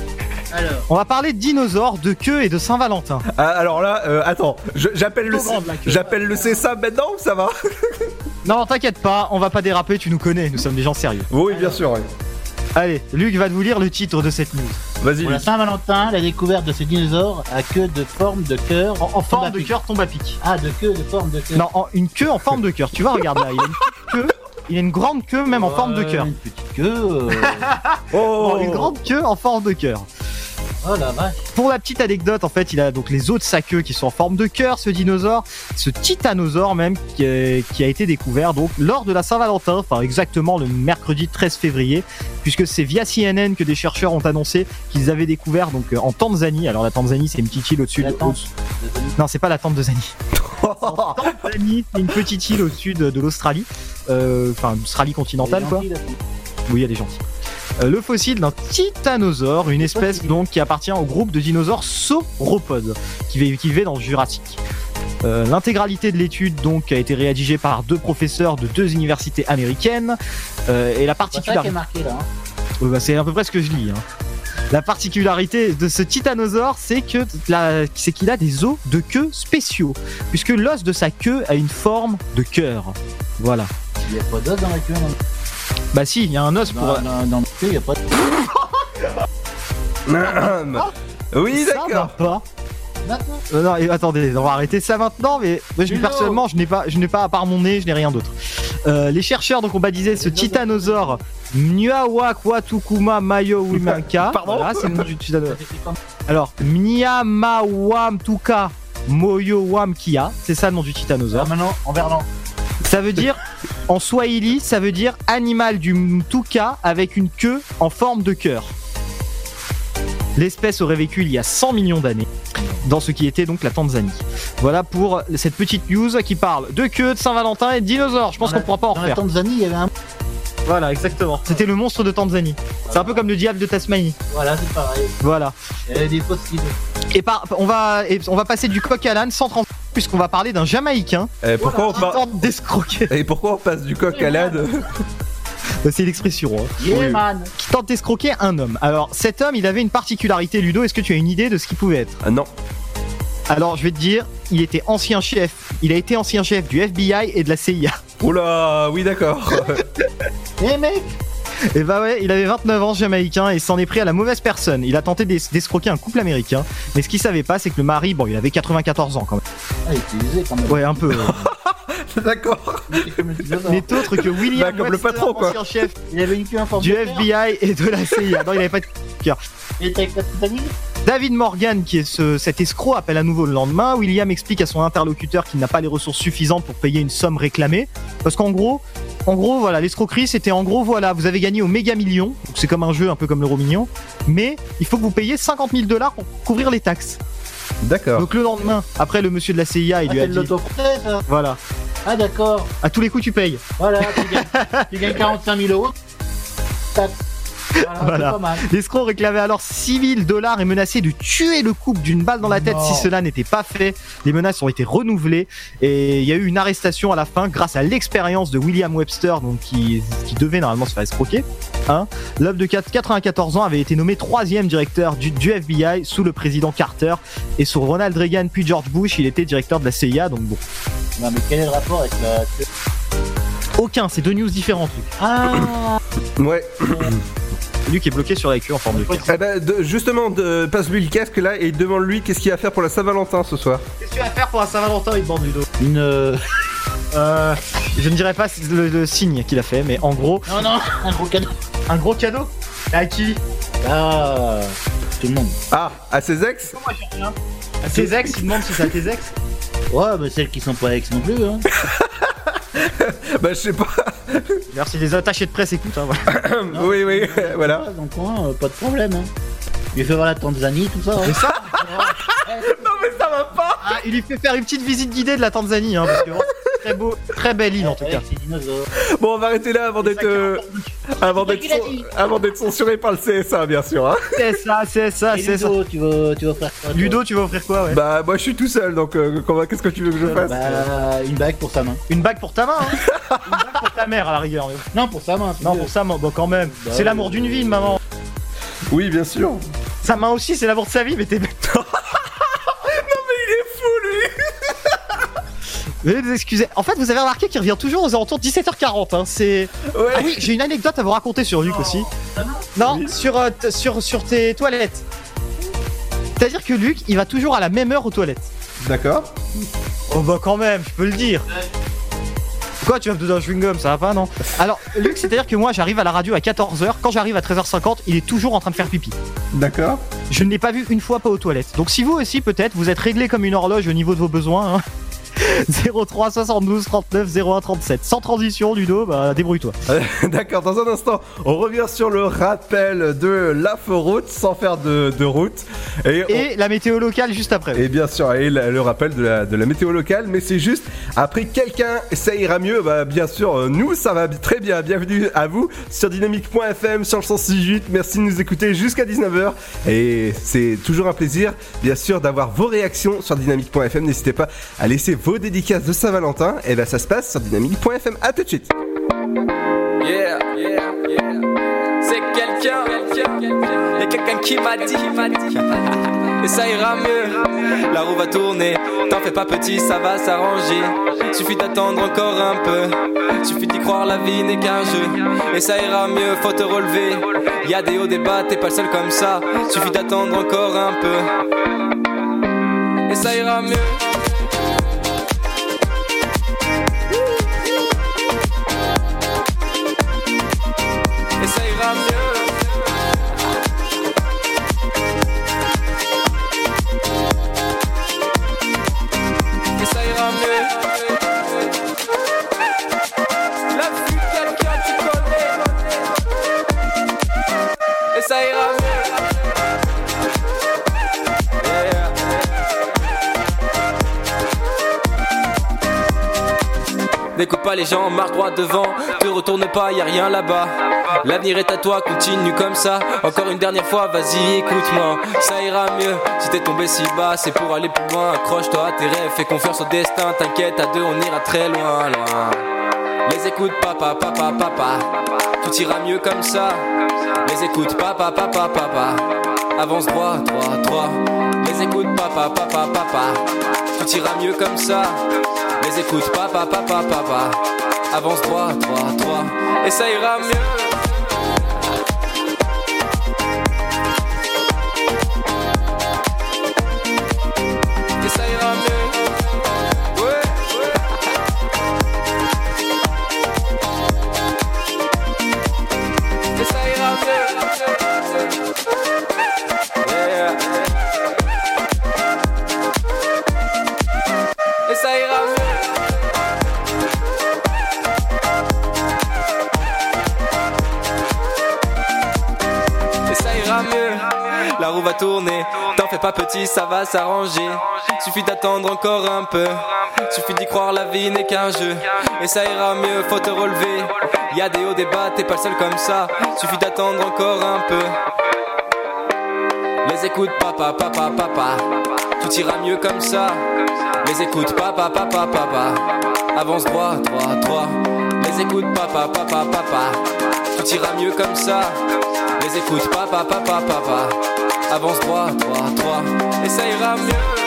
Alors, On va parler de dinosaures, de queue et de Saint-Valentin. Ah, alors là, euh, attends, je- j'appelle le, grande, j'appelle le CSA maintenant, ça va Non, t'inquiète pas, on va pas déraper, tu nous connais, nous sommes des gens sérieux. Oui, bien sûr. ouais. Allez, Luc va nous lire le titre de cette news. Vas-y. pour la. Saint-Valentin, la découverte de ce dinosaure à queue de forme de cœur. En, en forme Tombe à de pic. cœur tombe à pic. Ah, de queue de forme de cœur. Non, en- une queue en forme de cœur. Tu vois, regarde là, il a une petite queue. Il a une grande queue même en forme de cœur. Une petite queue. euh, Oh, Bon, une grande queue en forme de cœur. Oh la vache. Pour la petite anecdote, en fait, il a donc les os de sa queue qui sont en forme de cœur, ce dinosaure, ce titanosaure même, qui, est- qui a été découvert donc lors de la Saint-Valentin, enfin exactement le mercredi 13 février, puisque c'est via CNN que des chercheurs ont annoncé qu'ils avaient découvert donc euh, en Tanzanie. Alors la Tanzanie, c'est une petite île au-dessus de. Non, c'est pas la tente de Zanie. Tanzanie, c'est une petite île au sud de l'Australie, Euh, enfin l'Australie continentale quoi. Oui, elle est gentille. Euh, le fossile d'un titanosaure, une espèce donc qui appartient au groupe de dinosaures sauropodes, qui vivait dans le Jurassique. Euh, L'intégralité de l'étude donc a été rédigée par deux professeurs de deux universités américaines Euh, et la particularité, hein. Ouais, bah, c'est à peu près ce que je lis. hein. La particularité de ce titanosaure, c'est que la- c'est qu'il a des os de queue spéciaux, puisque l'os de sa queue a une forme de cœur. Voilà. Il n'y a pas d'os dans la queue. Non, Bah si, il y a un os pour. dans la queue, il n'y a pas de. oui, Ça d'accord. Maintenant. Euh, non, et attendez, on va arrêter ça maintenant, mais moi, je, personnellement, je n'ai pas, je n'ai pas à part mon nez, je n'ai rien d'autre. Euh, les chercheurs donc ont baptisé ce titanosaure Mniawakwatukumma Mayo Wimanka. Pardon Voilà, c'est le nom du titanosaure. Alors, Mnyamawamtuka Moyowamkia, c'est ça le nom du titanosaure. maintenant, en verlan. Ça veut dire, en swahili, ça veut dire animal du Mtuka avec une queue en forme de cœur. L'espèce aurait vécu il y a 100 millions d'années, dans ce qui était donc la Tanzanie. Voilà pour cette petite news qui parle de queue, de Saint-Valentin et de dinosaures. Je pense qu'on la- pourra pas en Dans la refaire. Tanzanie, il y avait un. Voilà, exactement. C'était le monstre de Tanzanie. C'est un peu comme le diable de Tasmanie. Voilà, c'est pareil. Voilà. Il y avait des fossiles. Et par, on va, et on va passer du coq à l'âne sans trans puisqu'on va parler d'un Jamaïcain Eh, pourquoi, on qui par- tente d'escroquer. Et pourquoi on passe du coq à l'âne C'est l'expression. hein. Yeah, Oui. man. qui tente d'escroquer un homme. Alors, cet homme, il avait une particularité, Ludo. Est-ce que tu as une idée de ce qu'il pouvait être? Ah non. Alors, je vais te dire, il était ancien chef. Il a été ancien chef du FBI et de la CIA. Oula, oui, d'accord. Eh mec Et bah ouais, il avait 29 ans, jamaïcain, et s'en est pris à la mauvaise personne. Il a tenté d'es- d'escroquer un couple américain, mais ce qu'il savait pas, c'est que le mari, bon, il avait 94 ans quand même. Ah, il était usé quand même. Ouais, un peu. euh, d'accord. N'est autre que William Bah, comme le patron, quoi. ancien chef Il avait une du. FBI et de la CIA. Non, il avait pas de cœur. Il était avec la Titanic? David Morgan, qui est ce- cet escroc, appelle à nouveau le lendemain. William explique à son interlocuteur qu'il n'a pas les ressources suffisantes pour payer une somme réclamée. Parce qu'en gros, en gros, voilà, l'escroquerie, c'était en gros, voilà, vous avez gagné au méga million. Donc c'est comme un jeu, un peu comme l'euro million. Mais il faut que vous payiez 50 000 dollars pour couvrir les taxes. D'accord. Donc le lendemain, après le monsieur de la CIA, il Ah, lui a dit, ça. voilà, Ah, d'accord. à tous les coups tu payes. Voilà, tu gagnes, tu gagnes 45 000 euros. Tac. Voilà, Voilà. c'est pas mal. L'escroc réclamait alors 6 000 dollars et menaçait de tuer le couple d'une balle dans la tête Non. si cela n'était pas fait. Les menaces ont été renouvelées et il y a eu une arrestation à la fin grâce à l'expérience de William Webster, donc qui, qui devait normalement se faire escroquer. Hein. L'homme de 4 94 ans avait été nommé troisième directeur du, du FBI sous le président Carter et sous Ronald Reagan puis George Bush, il était directeur de la CIA. Donc bon, Non, mais quel est le rapport avec la aucun, c'est deux news différentes. Ah Ouais. Luc est bloqué sur la queue en forme de cœur. Eh ben, de- justement, de- passe-lui le casque là et demande-lui qu'est-ce qu'il va faire pour la Saint-Valentin ce soir. Qu'est-ce que tu vas faire pour la Saint-Valentin, il demande Ludo Une. euh, Euh, je ne dirais pas le, le signe qu'il a fait, mais en gros, Non, non, un gros cadeau. un gros cadeau À qui? Ah, tout le monde. Ah, à ses ex? À tes ex, il demande si c'est à tes ex? Ouais, mais celles qui sont pas ex non plus. Hein. Bah, je sais pas. Merci des attachés de presse, écoute. Hein, voilà. oui, oui, voilà. Dans le coin, euh, pas de problème. Hein. Il fait voir la Tanzanie, tout ça. hein. Mais ça Non, mais ça va pas Ah, il lui fait faire une petite visite guidée de la Tanzanie, hein, parce que c'est très beau, très belle île en tout cas. Bon, on va arrêter là avant d'être euh, avant d'être avant d'être censuré par le CSA, bien sûr. Hein. C'est ça, c'est ça, Et c'est ça. Ludo, tu veux, tu veux faire quoi Ludo, tu vas offrir quoi ouais? Bah, moi, je suis tout seul, donc euh, qu'est-ce que tu veux que je fasse? Bah, une bague pour sa main. Une bague pour ta main, hein Une bague pour ta mère à la rigueur. Non, pour sa main. Non, pour sa main, bon, quand même. Bah c'est l'amour d'une vie, une maman. Oui, bien sûr. Sa main aussi, c'est l'amour de sa vie, mais t'es bête. Veuillez nous excuser. En fait, vous avez remarqué qu'il revient toujours aux alentours de 17h40. Hein. C'est. Ouais. Ah oui, j'ai une anecdote à vous raconter sur Luc aussi. Non, sur, euh, sur, sur tes toilettes. C'est-à-dire que Luc, il va toujours à la même heure aux toilettes. D'accord. Oh bah quand même, je peux le dire. Quoi, tu vas me donner un chewing-gum, ça va pas, non? Alors, Luc, c'est-à-dire que moi, j'arrive à la radio à 14h. Quand j'arrive à 13h50, il est toujours en train de faire pipi. D'accord. Je ne l'ai pas vu une fois pas aux toilettes. Donc si vous aussi, peut-être, vous êtes réglé comme une horloge au niveau de vos besoins. hein. 03 72 39 01 37. Sans transition, Ludo, bah débrouille-toi. D'accord, dans un instant, on revient sur le rappel de l'inforoute sans faire de, de route. Et, on- Et la météo locale juste après. et bien sûr, et la- le rappel de la, de la météo locale, mais c'est juste après quelqu'un, ça ira mieux. Bah, bien sûr, nous, ça va très bien. Bienvenue à vous sur dynamique.fm, sur le 168. Merci de nous écouter jusqu'à 19h. Et c'est toujours un plaisir, bien sûr, d'avoir vos réactions sur dynamique.fm. N'hésitez pas à laisser vos dédicaces de Saint-Valentin. Et ben, ça se passe sur dynamique.fm. À tout de suite. Yeah, yeah, yeah. C'est quelqu'un, y'a quelqu'un qui m'a dit, et ça ira mieux. La roue va tourner, t'en fais pas petit, ça va s'arranger. Suffit d'attendre encore un peu, suffit d'y croire, la vie n'est qu'un jeu. Et ça ira mieux, faut te relever. Y a des hauts, des bas, t'es pas le seul comme ça. Suffit d'attendre encore un peu, et ça ira mieux. N'écoute pas les gens, marche droit devant. Te retourne pas, y a rien là-bas. L'avenir est à toi, continue comme ça. Encore une dernière fois, vas-y, écoute-moi. Ça ira mieux si t'es tombé si bas. C'est pour aller plus loin. Accroche-toi à tes rêves, fais confiance au destin. T'inquiète, à deux, on ira très loin, loin. Les écoute, papa, papa, papa. Tout ira mieux comme ça. Les écoute, papa, papa, papa. Avance droit, droit, droit. Les écoute, papa, papa, papa. Tout ira mieux comme ça. Les écoute, papa, papa, papa. Avance droit, droit, droit. Et ça ira mieux. Pas petit, ça va s'arranger. Suffit d'attendre encore un peu. Suffit d'y croire, la vie n'est qu'un jeu. Et ça ira mieux, faut te relever. Y a des hauts, des bas, t'es pas le seul comme ça. Suffit d'attendre encore un peu. Les écoute, papa, papa, papa. Tout ira mieux comme ça. Les écoute, papa, papa, papa. Avance droit, droit, droit. Les écoute, papa, papa, papa. Tout ira mieux comme ça. Les écoute, papa, papa, papa. Avance droit, droit, droit. Et ça ira mieux.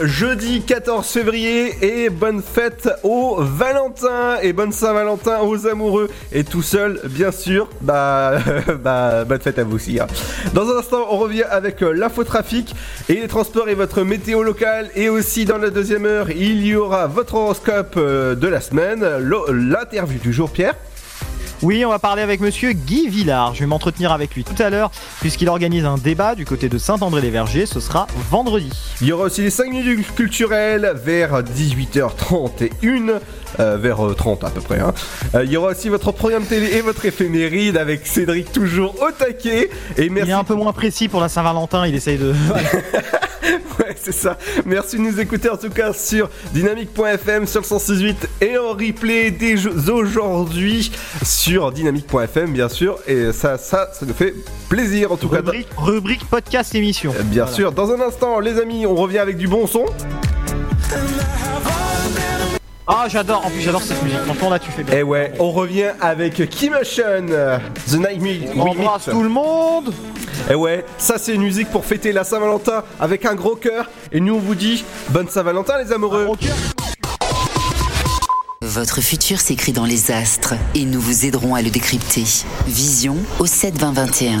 Jeudi 14 février et bonne fête aux Valentin. Et bonne Saint-Valentin aux amoureux. Et tout seul bien sûr. Bah, bah bonne fête à vous aussi hein. Dans un instant on revient avec euh, l'infotrafic et les transports et votre météo locale. Et aussi dans la deuxième heure il y aura votre horoscope euh, de la semaine. L'interview du jour Pierre Oui, on va parler avec monsieur Guy Villard. Je vais m'entretenir avec lui tout à l'heure, puisqu'il organise un débat du côté de Saint-André-les-Vergers. Ce sera vendredi. Il y aura aussi les 5 minutes culturelles vers 18h31, euh, vers euh, 30 à peu près. hein. Euh, il y aura aussi votre programme télé et votre éphéméride avec Cédric toujours au taquet. Et merci. Il est un peu moins précis pour la Saint-Valentin, il essaye de... Ouais, c'est ça. Merci de nous écouter en tout cas sur dynamique.fm sur le 168 et en replay dès aujourd'hui sur dynamique.fm bien sûr. Et ça, ça, ça nous fait plaisir en tout cas. rubrique, rubrique podcast émission. Bien Voilà. sûr. Dans un instant, les amis, on revient avec du bon son. Ah, j'adore, en plus j'adore cette musique. Franchement, là, tu fais bien. Et ouais, on revient avec Kimotion, The Night Me. On embrasse tout le monde. Et ouais, ça c'est une musique pour fêter la Saint-Valentin avec un gros cœur. Et nous on vous dit bonne Saint-Valentin les amoureux. Votre futur s'écrit dans les astres et nous vous aiderons à le décrypter. Vision au 7 20 21.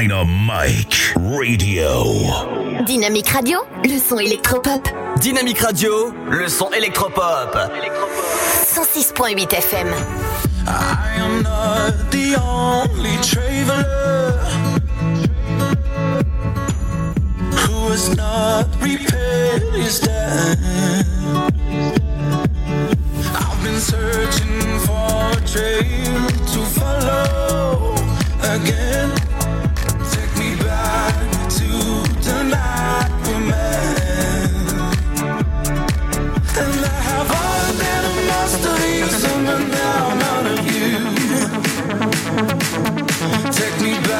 Dynamite Radio. Dynamique Radio, le son électropop. Dynamique Radio, le son électropop. 106.8 FM. I am not the only traveler who has not repaid his debt. I've been searching for a trail to follow again.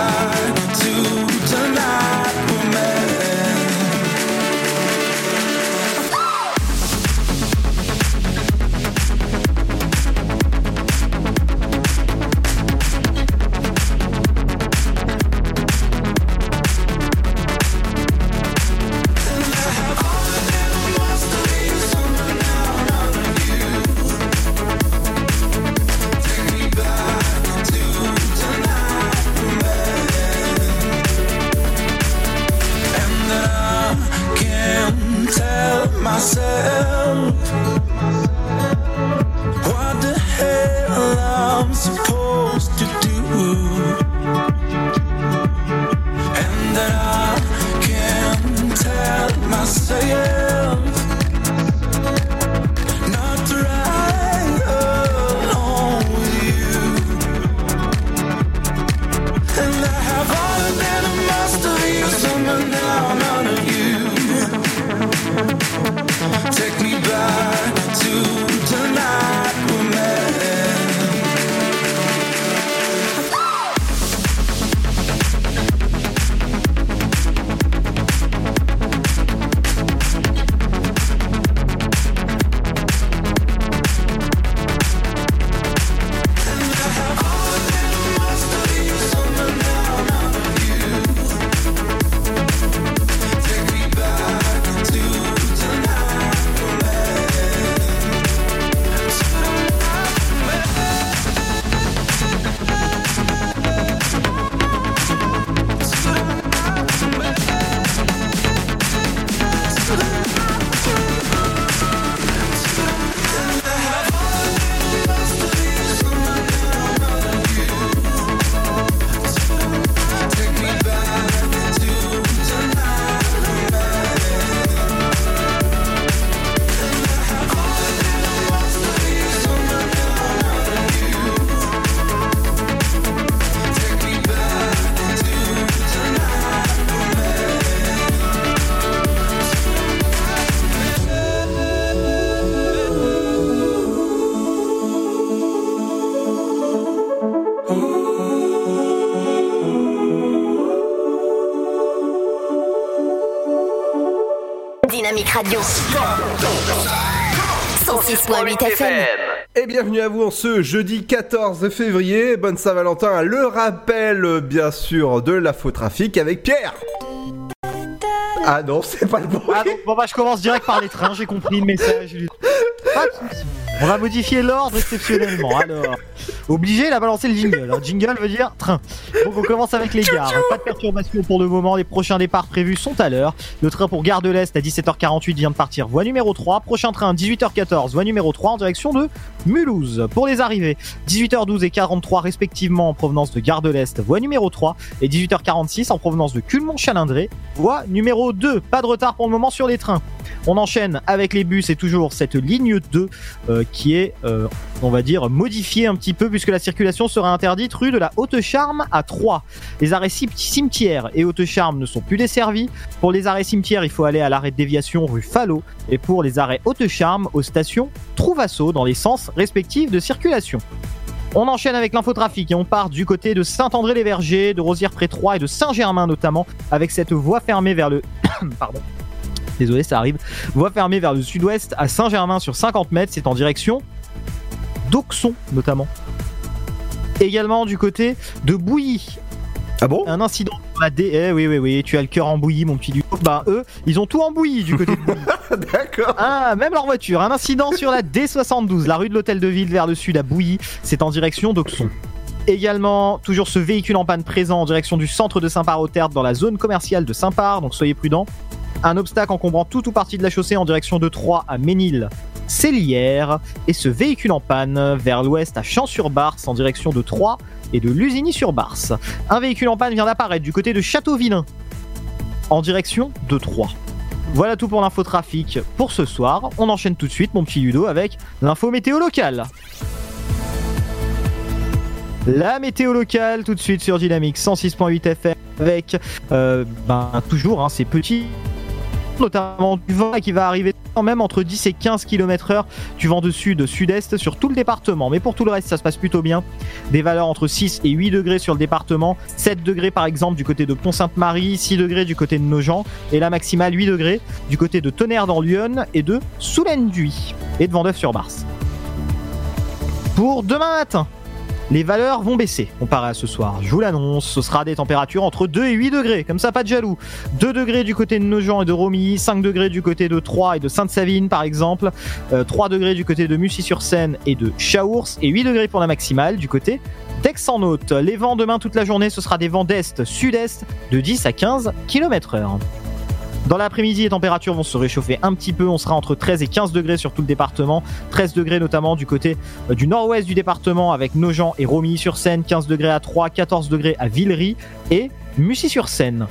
yeah. myself. What the hell I'm supposed to do? And that I can't tell myself. Radio. 106.8 FM. Et bienvenue à vous en ce jeudi 14 février. Bonne Saint-Valentin. Le rappel, bien sûr, de l'infotrafic avec Pierre. Ah non, c'est pas le bon. Ah donc, bon bah je commence direct par les trains, j'ai compris le message. Pas de soucis. On va modifier l'ordre exceptionnellement. Alors, obligé, il a balancé le jingle. Alors, jingle veut dire train. Donc on commence avec les gares. Pas de perturbation pour le moment. Les prochains départs prévus sont à l'heure. Le train pour Gare de l'Est à 17h48 vient de partir. Voie numéro 3. Prochain train 18h14. Voie numéro 3 en direction de Mulhouse. Pour les arrivées, 18h12 et 43 respectivement en provenance de Gare de l'Est. Voie numéro 3 et 18h46 en provenance de Culmont-Chalindré. Voie numéro 2. Pas de retard pour le moment sur les trains. On enchaîne avec les bus et toujours cette ligne 2 euh, qui est, euh, on va dire, modifiée un petit peu puisque la circulation sera interdite rue de la Haute-Charme à 3. Les arrêts cim- cimetières et Haute-Charme ne sont plus desservis. Pour les arrêts cimetières, il faut aller à l'arrêt de déviation rue Fallot et pour les arrêts Haute-Charme aux stations Trouvasso dans les sens respectifs de circulation. On enchaîne avec l'infotrafic et on part du côté de Saint-André-les-Vergers, de Rosières-près-Troyes et de Saint-Germain notamment, avec cette voie fermée vers le... Pardon. Désolé, ça arrive. Voie fermée vers le sud-ouest à Saint-Germain sur 50 mètres, c'est en direction d'Auxon notamment. Également du côté de Bouilly. Ah bon? Un incident sur la D. Eh oui, oui, oui, tu as le cœur en bouillie, mon petit Ludo. Bah, eux, ils ont tout en bouillie du côté de Bouilly. D'accord. Ah, même leur voiture. Un incident sur la D72, la rue de l'Hôtel de Ville vers le sud à Bouilly. C'est en direction d'Auxon. Également, toujours ce véhicule en panne présent en direction du centre de Saint-Par-au-Tertre dans la zone commerciale de Saint-Par, donc soyez prudents. Un obstacle encombrant tout ou partie de la chaussée en direction de Troyes à Ménil, Célière. Et ce véhicule en panne vers l'ouest à Champs-sur-Barse en direction de Troyes et de Lusigny-sur-Barse. Un véhicule en panne vient d'apparaître du côté de Châteauvillain en direction de Troyes. Voilà tout pour l'infotrafic pour ce soir. On enchaîne tout de suite, mon petit Ludo, avec l'info météo locale. La météo locale tout de suite sur Dynamique 106.8 FM avec euh, ben, toujours hein, ces petits notamment du vent qui va arriver quand même entre 10 et 15 km heure du vent de sud sud-est sur tout le département. Mais pour tout le reste ça se passe plutôt bien. Des valeurs entre 6 et 8 degrés sur le département 7 degrés par exemple du côté de Pont-Sainte-Marie 6 degrés du côté de Nogent et la maximale 8 degrés du côté de Tonnerre dans l'Yonne et de Soulaine-Duy et de Vendeuf-sur-Barse pour demain matin les valeurs vont baisser comparé à ce soir. Je vous l'annonce, ce sera des températures entre 2 et 8 degrés, comme ça pas de jaloux. 2 degrés du côté de Nogent et de Romilly, 5 degrés du côté de Troyes et de Sainte-Savine par exemple, euh, 3 degrés du côté de Mussy-sur-Seine et de Chaours, et 8 degrés pour la maximale du côté d'Aix-en-Othe. Les vents demain toute la journée, ce sera des vents d'est, sud-est de 10 à 15 km heure. Dans l'après-midi, les températures vont se réchauffer un petit peu. On sera entre 13 et 15 degrés sur tout le département. 13 degrés notamment du côté euh, du nord-ouest du département avec Nogent et Romilly-sur-Seine. 15 degrés à Troyes, 14 degrés à Villery et Mussy-sur-Seine.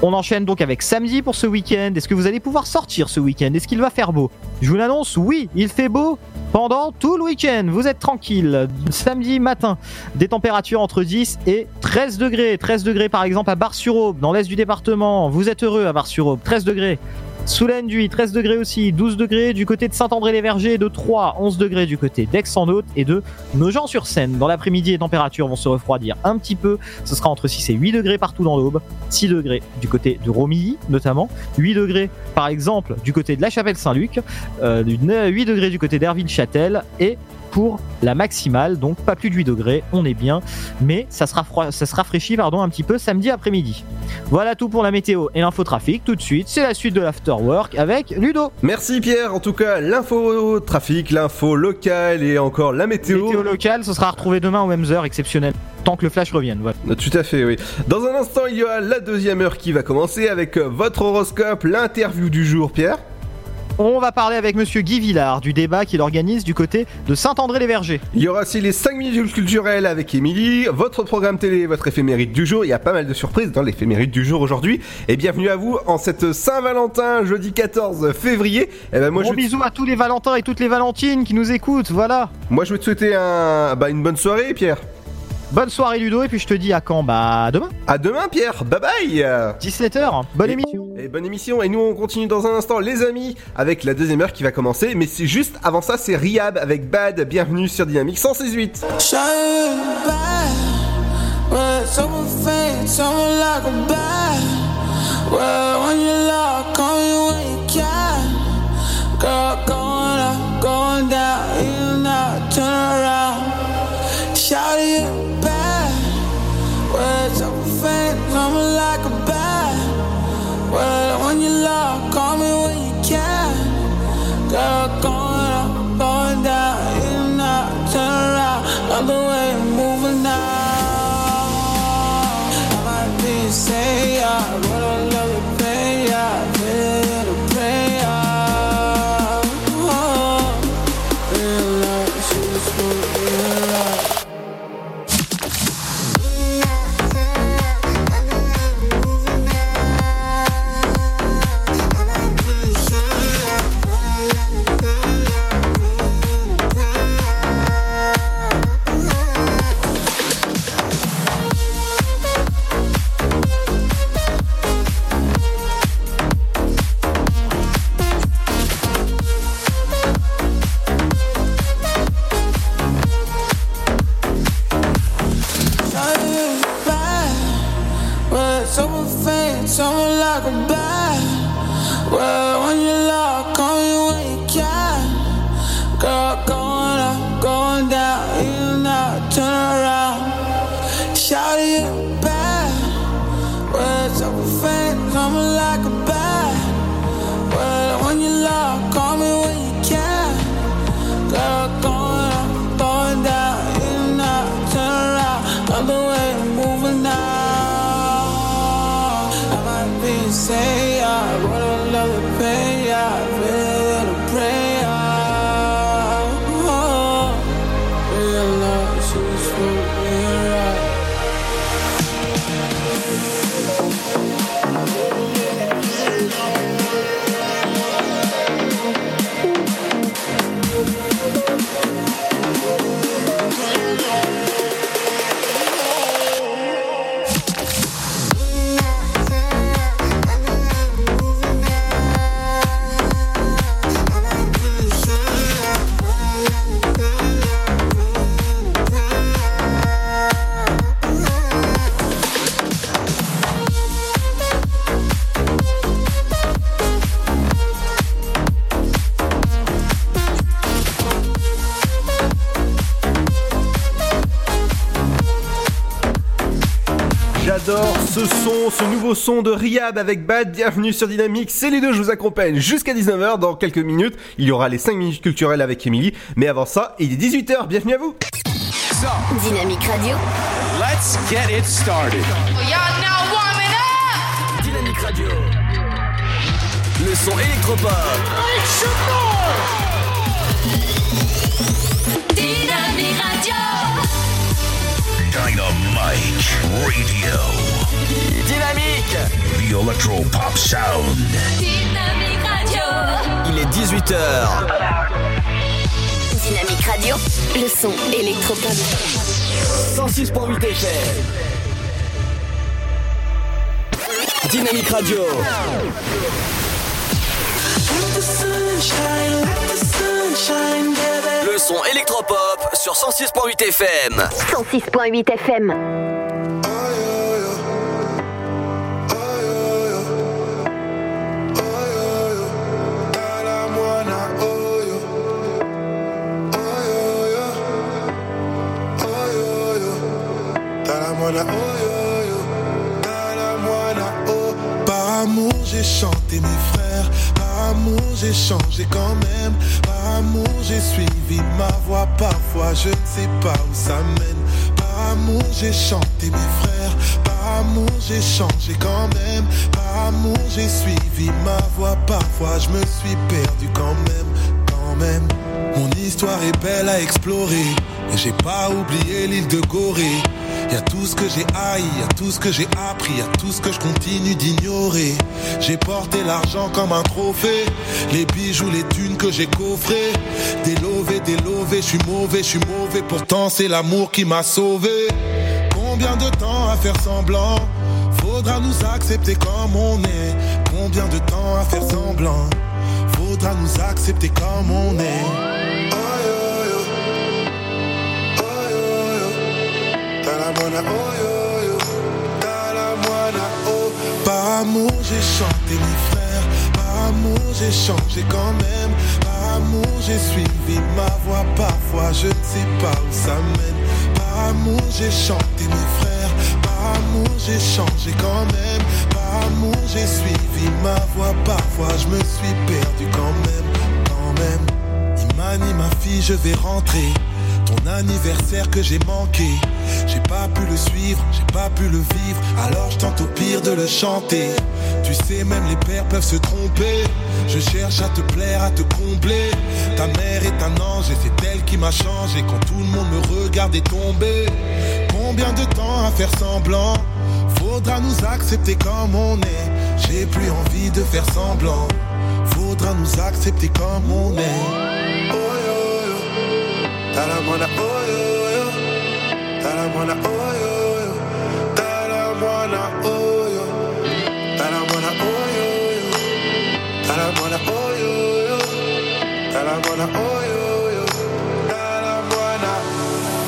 On enchaîne donc avec samedi pour ce week-end. Est-ce que vous allez pouvoir sortir ce week-end? Est-ce qu'il va faire beau? Je vous l'annonce, oui, il fait beau pendant tout le week-end. Vous êtes tranquille. Samedi matin, des températures entre 10 et 13 degrés. 13 degrés par exemple à Bar-sur-Aube, dans l'est du département. Vous êtes heureux à Bar-sur-Aube. 13 degrés. Soulaine-Duy, 13 degrés aussi, 12 degrés du côté de Saint-André-les-Vergers, de 3, 11 degrés du côté d'Aix-en-Othe et de Nogent-sur-Seine. Dans l'après-midi, les températures vont se refroidir un petit peu. Ce sera entre 6 et 8 degrés partout dans l'Aube, 6 degrés du côté de Romilly notamment, 8 degrés par exemple du côté de la Chapelle-Saint-Luc, euh, 8 degrés du côté d'Herville-Châtel et pour la maximale, donc pas plus de 8 degrés, on est bien, mais ça sera froid, ça se rafraîchit pardon un petit peu samedi après-midi. Voilà tout pour la météo et l'infotrafic. Tout de suite, c'est la suite de l'afterwork avec Ludo. Merci Pierre, en tout cas l'info trafic, l'info locale et encore la météo. Météo locale, ce sera retrouvé demain aux mêmes heures, exceptionnel. Tant que le flash revienne, voilà. Tout à fait, oui. Dans un instant, il y aura la deuxième heure qui va commencer avec votre horoscope, l'interview du jour, Pierre. On va parler avec monsieur Guy Villard du débat qu'il organise du côté de Saint-André-les-Vergers. Il y aura aussi les 5 minutes culturelles avec Émilie, votre programme télé, votre éphémérite du jour. Il y a pas mal de surprises dans l'éphémérite du jour aujourd'hui. Et bienvenue à vous en cette Saint-Valentin, jeudi 14 février. Et ben moi, Gros je bisous à tous les Valentins et toutes les Valentines qui nous écoutent, voilà. moi, je vais te souhaiter un... bah, une bonne soirée, Pierre. Bonne soirée Ludo et puis je te dis à quand? Bah demain. À demain Pierre, bye bye. 17h, bonne émission. Et bonne émission. Et nous on continue dans un instant les amis avec la deuxième heure qui va commencer. Mais c'est juste avant ça c'est Riab avec Bad, bienvenue sur Dynamique 168. Words of a fan, I'm like a bad. Well, when you love, call me when you can. Girl, going up, going down, in and out, turn around, all the way. goodbye. Whoa. Nouveau son de Riyad avec Bad. Bienvenue sur Dynamique. C'est les deux, je vous accompagne jusqu'à 19h. Dans quelques minutes, il y aura les 5 minutes culturelles avec Émilie. Mais avant ça, il est 18h. Bienvenue à vous. Dynamique Radio. Let's get it started. Y'all now warming up. Dynamique Radio. Le son électropop. Dynamique Radio. Dynamite Radio. Dynamique. The Electro Pop Sound. Dynamique Radio. Il est 18h. Dynamique Radio. Le son électropop. 106.8 FM. Dynamique Radio. Le son électropop sur 106.8 FM. 106.8 FM. Par amour j'ai chanté mes frères, par amour j'ai changé quand même, par amour j'ai suivi ma voix, parfois je ne sais pas où ça mène, par amour j'ai chanté mes frères, par amour j'ai changé quand même, par amour j'ai suivi ma voix, parfois je me suis perdu quand même, quand même. Mon histoire est belle à explorer, et j'ai pas oublié l'île de Gorée. Y a tout ce que j'ai haï, y a tout ce que j'ai appris, y a tout ce que je continue d'ignorer. J'ai porté l'argent comme un trophée, les bijoux, les thunes que j'ai coffrés. Délové, délové, je suis mauvais, je suis mauvais, pourtant c'est l'amour qui m'a sauvé. Combien de temps à faire semblant? Faudra nous accepter comme on est. Combien de temps à faire semblant? Faudra nous accepter comme on est. Par amour j'ai chanté mes frères, par amour j'ai changé quand même, par amour j'ai suivi ma voix, parfois je ne sais pas où ça mène, par amour j'ai chanté mes frères, par amour j'ai changé quand même, par amour j'ai suivi ma voix, parfois je me suis perdu quand même, quand même. Imani ma fille je vais rentrer, ton anniversaire que j'ai manqué. J'ai pas pu le suivre, j'ai pas pu le vivre, alors je tente au pire de le chanter. Tu sais, même les pères peuvent se tromper. Je cherche à te plaire, à te combler. Ta mère est un ange et c'est elle qui m'a changé quand tout le monde me regardait tomber. Combien de temps à faire semblant? Faudra nous accepter comme on est. J'ai plus envie de faire semblant. Faudra nous accepter comme on est.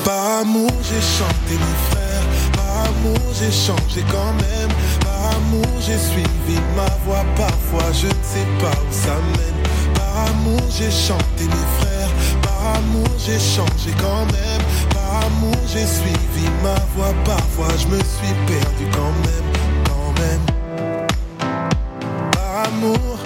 Par amour, j'ai chanté mes frères. Par amour, j'ai changé quand même. Par amour, j'ai suivi ma voix. Parfois, je ne sais pas où ça mène. Par amour, j'ai chanté mes frères. Par amour, j'ai changé quand même. Par amour, j'ai suivi ma voix. Parfois, je me suis perdu quand même, quand même. Par amour,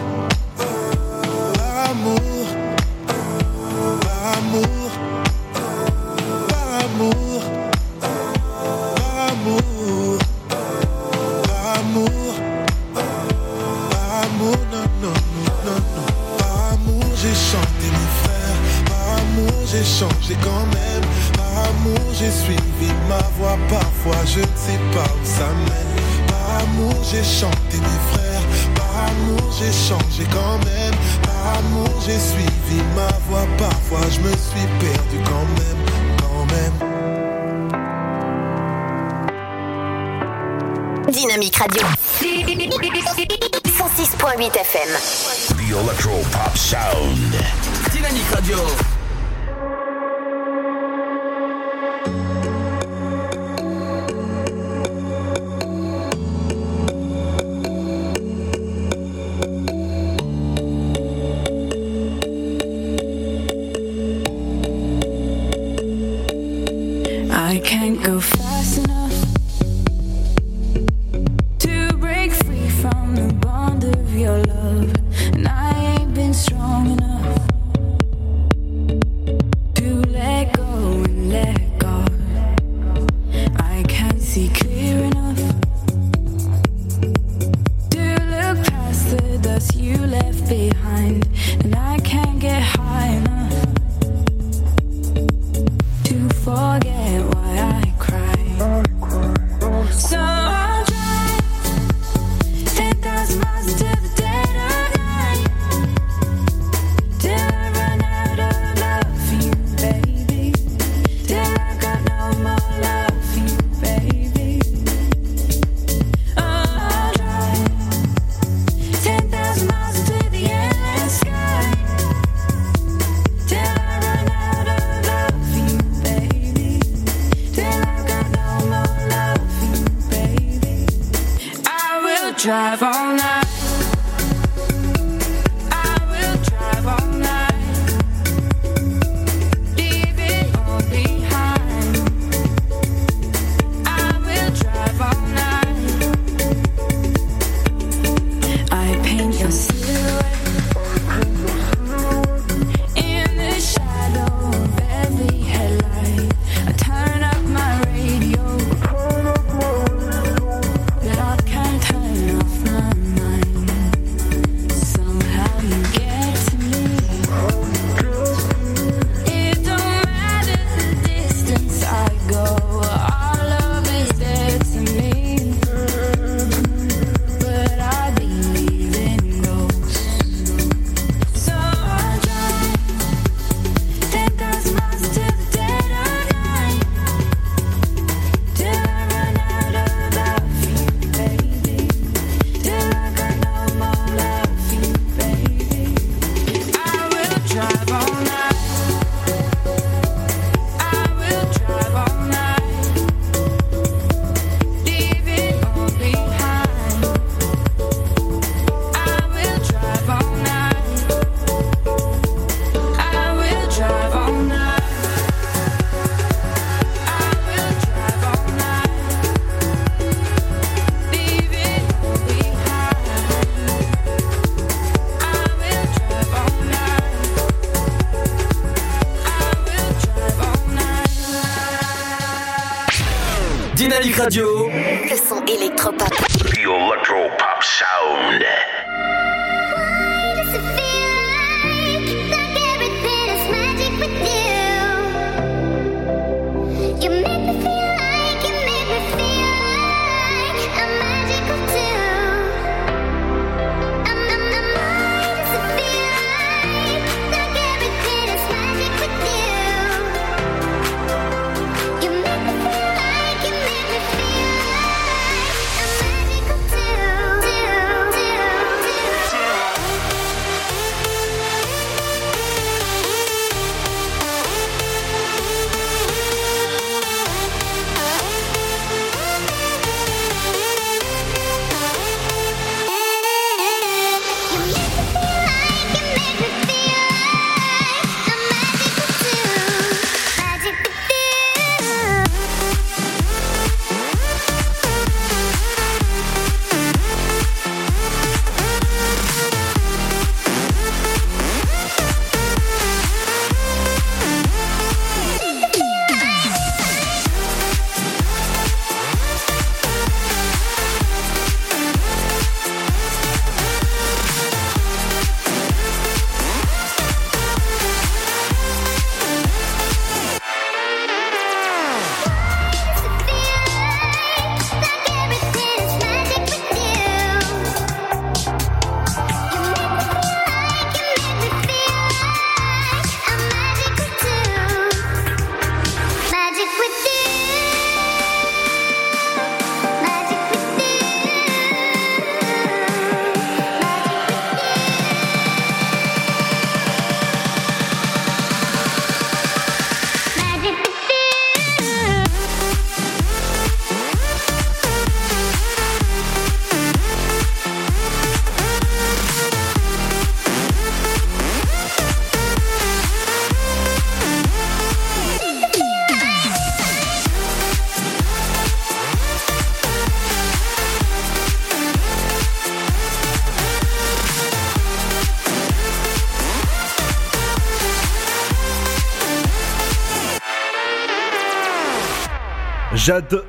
Radio.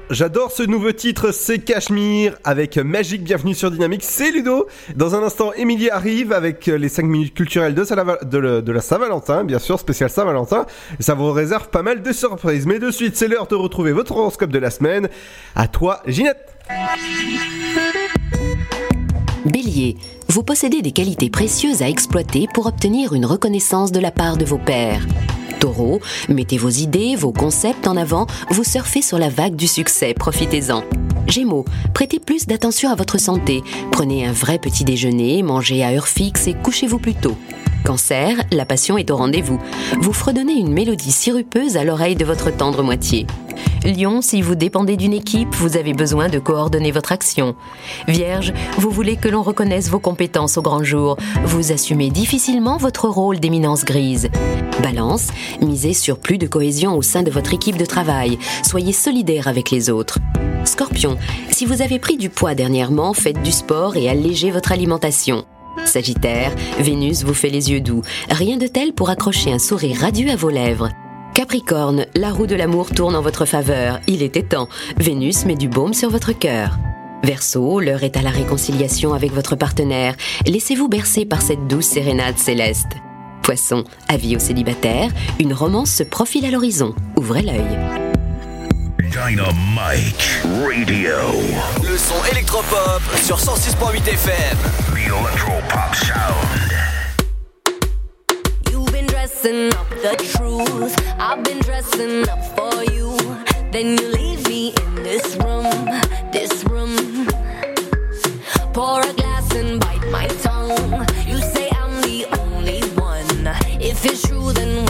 J'adore ce nouveau titre, c'est Cachemire avec Magique. Bienvenue sur Dynamique, c'est Ludo. Dans un instant, Émilie arrive avec les 5 minutes culturelles de, la Saint-Valentin, bien sûr, spécial Saint-Valentin. Ça vous réserve pas mal de surprises. Mais de suite, c'est l'heure de retrouver votre horoscope de la semaine. À toi, Ginette. Bélier, vous possédez des qualités précieuses à exploiter pour obtenir une reconnaissance de la part de vos pairs. Mettez vos idées, vos concepts en avant, vous surfez sur la vague du succès, profitez-en. Gémeaux, prêtez plus d'attention à votre santé, prenez un vrai petit déjeuner, mangez à heure fixe et couchez-vous plus tôt. Cancer, la passion est au rendez-vous. Vous fredonnez une mélodie sirupeuse à l'oreille de votre tendre moitié. Lion, si vous dépendez d'une équipe, vous avez besoin de coordonner votre action. Vierge, vous voulez que l'on reconnaisse vos compétences au grand jour. Vous assumez difficilement votre rôle d'éminence grise. Balance, misez sur plus de cohésion au sein de votre équipe de travail. Soyez solidaire avec les autres. Scorpion, si vous avez pris du poids dernièrement, faites du sport et allégez votre alimentation. Sagittaire, Vénus vous fait les yeux doux. Rien de tel pour accrocher un sourire radieux à vos lèvres. Capricorne, la roue de l'amour tourne en votre faveur. Il était temps. Vénus met du baume sur votre cœur. Verseau, l'heure est à la réconciliation avec votre partenaire. Laissez-vous bercer par cette douce sérénade céleste. Poisson, avis aux célibataires, une romance se profile à l'horizon. Ouvrez l'œil. Dynamite Radio. Le son électropop sur 106.8 FM. The Electropop Sound. Dressing up the truth. I've been dressing up for you. Then you leave me in this room, this room. Pour a glass and bite my tongue. You say I'm the only one. If it's true, then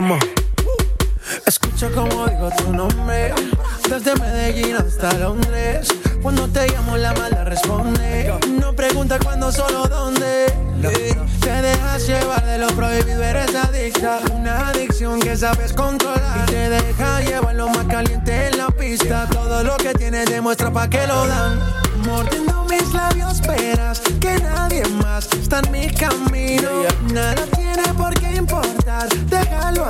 come on. Escucha como digo tu nombre. Desde Medellín hasta Londres. Cuando te llamo, la mala responde. No pregunta cuándo, solo dónde. Te dejas llevar de lo prohibido, eres adicta. Una adicción que sabes controlar. Y te deja llevar lo más caliente en la pista. Todo lo que tienes demuestra pa' que lo dan. Mordiendo mis labios, esperas que nadie más está en mi camino. Nada tiene por qué importar, déjalo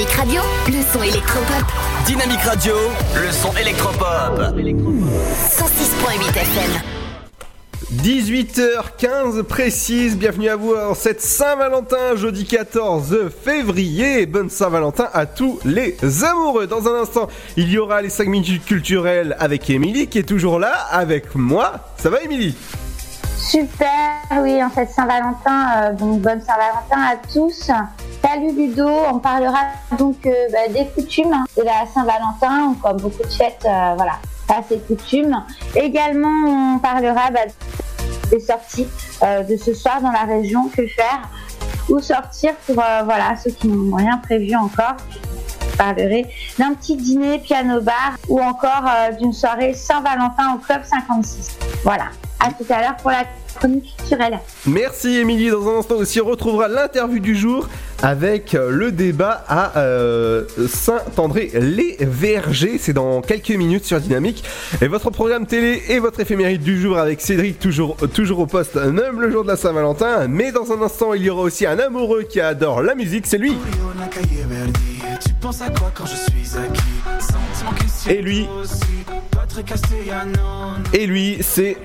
Dynamique Radio, le son électropop. Dynamique Radio, le son électropop. 106.8 FM. 18h15 précise, bienvenue à vous en cette Saint-Valentin, jeudi 14 février. Bonne Saint-Valentin à tous les amoureux. Dans un instant, il y aura les 5 minutes culturelles avec Émilie qui est toujours là avec moi. Ça va Émilie? Super, oui, en cette Saint-Valentin, euh, donc bonne Saint-Valentin à tous. Salut Ludo, on parlera donc euh, bah, des coutumes de la Saint-Valentin, comme beaucoup de fêtes, euh, voilà, à ces coutumes. Également, on parlera bah, des sorties euh, de ce soir dans la région, que faire, ou sortir pour euh, voilà ceux qui n'ont rien prévu encore. Je parlerai d'un petit dîner piano-bar ou encore euh, d'une soirée Saint-Valentin au Club 56. Voilà, à tout à l'heure pour la chronique culturelle. Merci Émilie. Dans un instant aussi, on retrouvera l'interview du jour avec euh, le débat à euh, Saint-André-les-Vergers. C'est dans quelques minutes sur Dynamique. Et votre programme télé et votre éphéméride du jour avec Cédric, toujours, toujours au poste, même le jour de la Saint-Valentin. Mais dans un instant, il y aura aussi un amoureux qui adore la musique. C'est lui. Tu penses à quoi quand je suis acquis? Sentiment que si Et lui. Et lui, c'est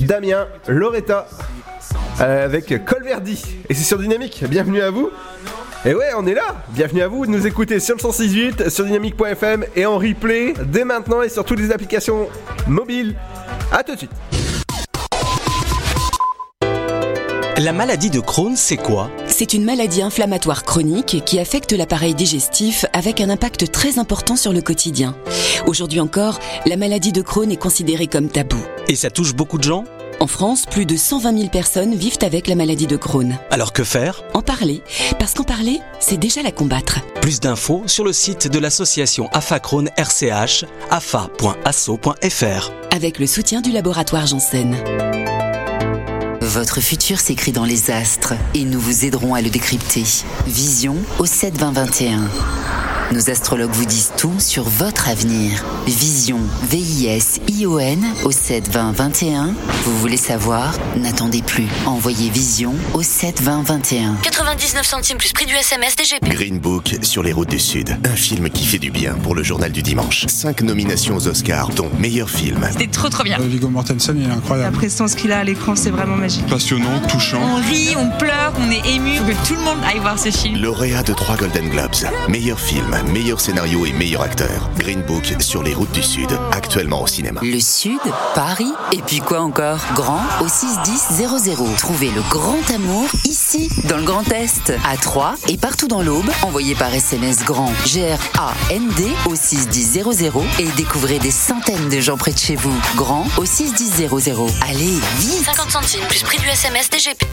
Damien Loretta euh, avec Colverdi. Et c'est sur Dynamique. Bienvenue à vous. Et ouais, on est là. Bienvenue à vous de nous écouter sur le 168, sur dynamique.fm et en replay dès maintenant et sur toutes les applications mobiles. A tout de suite. La maladie de Crohn, c'est quoi? C'est une maladie inflammatoire chronique qui affecte l'appareil digestif avec un impact très important sur le quotidien. Aujourd'hui encore, la maladie de Crohn est considérée comme tabou. Et ça touche beaucoup de gens? En France, plus de 120 000 personnes vivent avec la maladie de Crohn. Alors que faire? En parler, parce qu'en parler, c'est déjà la combattre. Plus d'infos sur le site de l'association AFA Crohn RCH, afa.asso.fr. Avec le soutien du laboratoire Janssen. Votre futur s'écrit dans les astres et nous vous aiderons à le décrypter. Vision au 72021. Nos astrologues vous disent tout sur votre avenir. Vision, V-I-S-I-O-N au 72021. Vous voulez savoir? N'attendez plus. Envoyez Vision au 72021. 99 centimes plus prix du SMS DGP. Green Book sur les routes du Sud. Un film qui fait du bien pour le journal du dimanche. Cinq nominations aux Oscars, dont meilleur film. C'était trop trop bien. Viggo Mortensen, il est incroyable. La prestance qu'il a à l'écran, c'est vraiment magique. Passionnant, touchant. On rit, on pleure, on est ému. Faut que tout le monde aille voir ce film. Lauréat de trois Golden Globes. Meilleur film, meilleur scénario et meilleur acteur. Green Book sur les routes du Sud, actuellement au cinéma. Le Sud, Paris, et puis quoi encore? Grand au 61000. Trouvez le grand amour ici, dans le Grand Est, à Troyes et partout dans l'Aube. Envoyez par SMS grand G-R-A-N-D au 61000 et découvrez des centaines de gens près de chez vous. Grand au 61000. Allez, vite 50 centimes plus prix du SMS DGP.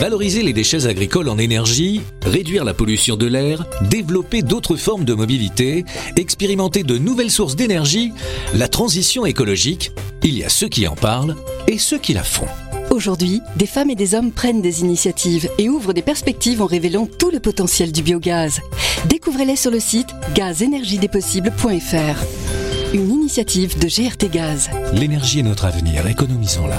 Valoriser les déchets agricoles en énergie, réduire la pollution de l'air, développer d'autres formes de mobilité, expérimenter de nouvelles sources d'énergie, la transition écologique, il y a ceux qui en parlent et ceux qui la font. Aujourd'hui, des femmes et des hommes prennent des initiatives et ouvrent des perspectives en révélant tout le potentiel du biogaz. Découvrez-les sur le site gazenergiedespossibles.fr. Une initiative de GRT Gaz. L'énergie est notre avenir, économisons-la.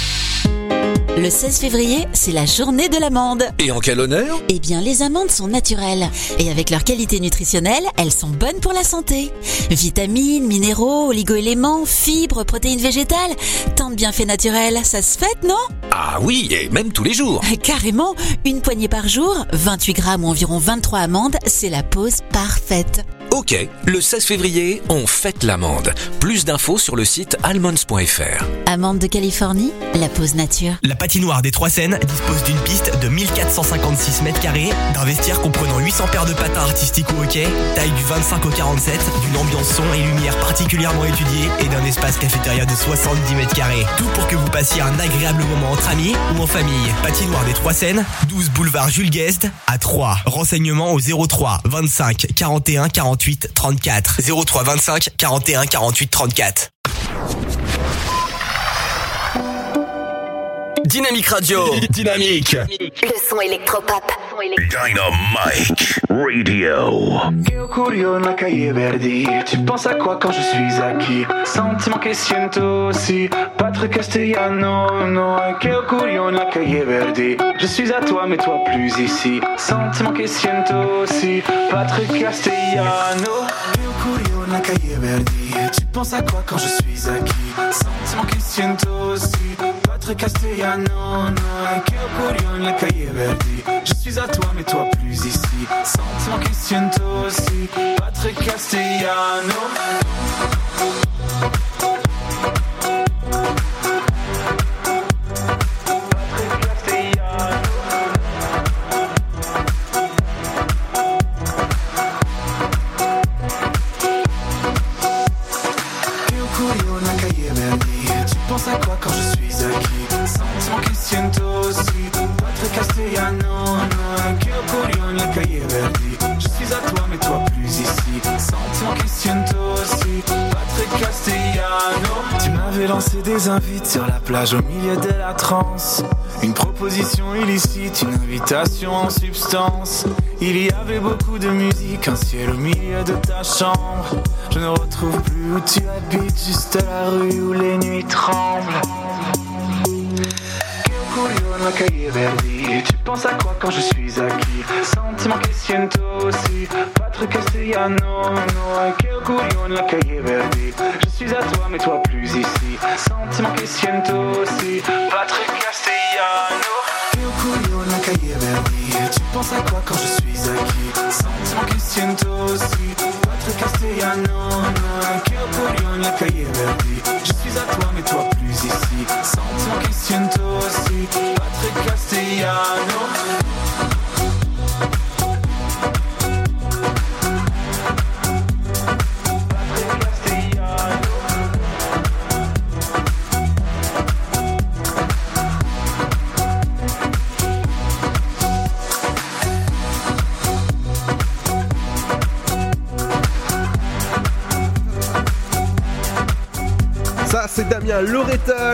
Le 16 février, c'est la journée de l'amande. Et en quel honneur? Eh bien, les amandes sont naturelles. Et avec leur qualité nutritionnelle, elles sont bonnes pour la santé. Vitamines, minéraux, oligo-éléments, fibres, protéines végétales. Tant de bienfaits naturels, ça se fête, non? Ah oui, et même tous les jours. Carrément, une poignée par jour, 28 grammes ou environ 23 amandes, c'est la pause parfaite. Ok, le 16 février, on fête l'amande. Plus d'infos sur le site almonds.fr. Amande de Californie, la pause nature. La patinoire des Trois Seines dispose d'une piste de 1456 mètres carrés, d'un vestiaire comprenant 800 paires de patins artistiques au hockey, taille du 25 au 47, d'une ambiance son et lumière particulièrement étudiée et d'un espace cafétéria de 70 mètres carrés. Tout pour que vous passiez un agréable moment entre amis ou en famille. Patinoire des Trois Seines, 12 boulevard Jules Guest à 3. Renseignements au 03 25 41 41 48 34. 03 25 41 48 34. Dynamique Radio. Dynamique. Le son électropop. Dynamite Radio. Io curio Verdi Tu penses à quoi quand je suis acquis? Sentiment que siento aussi Patrick Castellano No Que curio na cahier Verdi Je suis à toi mais toi plus ici Sentiment que siento aussi Patrick Castellano Tu penses à quoi quand je suis acquis? Sentiment que siento aussi. Patrick Castellano No. Que na cahier Verdi. Je suis à toi mais toi plus ici. Sentiment aussi. Patrick Castellano quand je suis acquis Sentiment que siento aussi. Patrick Castellano no Io curio na cahier Verdi Je suis à toi mais toi plus ici. Sentiment que siento aussi Castellano. Tu m'avais lancé des invites sur la plage au milieu de la transe. Une proposition illicite, une invitation en substance. Il y avait beaucoup de musique, un ciel au milieu de ta chambre. Je ne retrouve plus où tu habites, juste la rue où les nuits tremblent Curio na cahier Verdi Tu penses à quoi quand je suis acquis? Sentiment que siento aussi. Patrick Castellano no Que curio na cahier Verdi Je suis à toi mais toi plus ici. Sentiment que siento aussi. Patrick Castellano Que curio na cahier Verdi Tu penses à quoi quand je suis acquis? Sentiment que siento aussi. Patrick Castellano no Que curio na cahier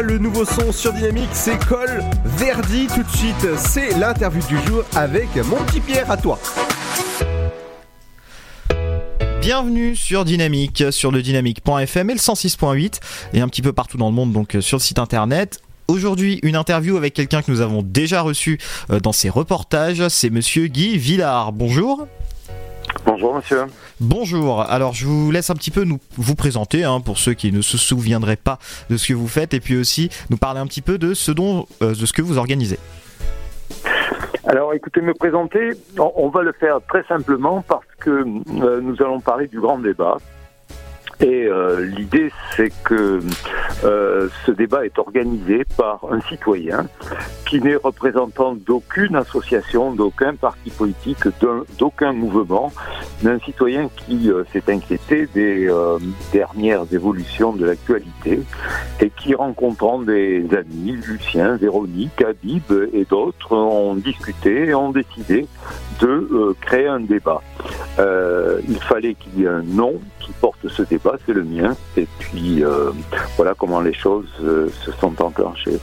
le nouveau son sur Dynamique, c'est Col Verdi. Tout de suite, c'est l'interview du jour avec mon petit Pierre à toi. Bienvenue sur Dynamique, sur le dynamique.fm et le 106.8 et un petit peu partout dans le monde, donc euh, sur le site internet. Aujourd'hui, une interview avec quelqu'un que nous avons déjà reçu euh, dans ses reportages, c'est monsieur Guy Villard. Bonjour. Bonjour monsieur. Bonjour. Alors je vous laisse un petit peu nous vous présenter hein, pour ceux qui ne se souviendraient pas de ce que vous faites et puis aussi nous parler un petit peu de ce dont euh, de ce que vous organisez. Alors écoutez, me présenter, on, on va le faire très simplement parce que euh, nous allons parler du grand débat. Et euh, l'idée, c'est que euh, ce débat est organisé par un citoyen qui n'est représentant d'aucune association, d'aucun parti politique, d'aucun mouvement, d'un citoyen qui euh, s'est inquiété des dernières évolutions de l'actualité et qui, rencontrant des amis, Lucien, Véronique, Habib et d'autres, ont discuté et ont décidé de créer un débat. Il fallait qu'il y ait un nom qui porte ce débat, c'est le mien. Et puis euh, voilà comment les choses euh, se sont enclenchées.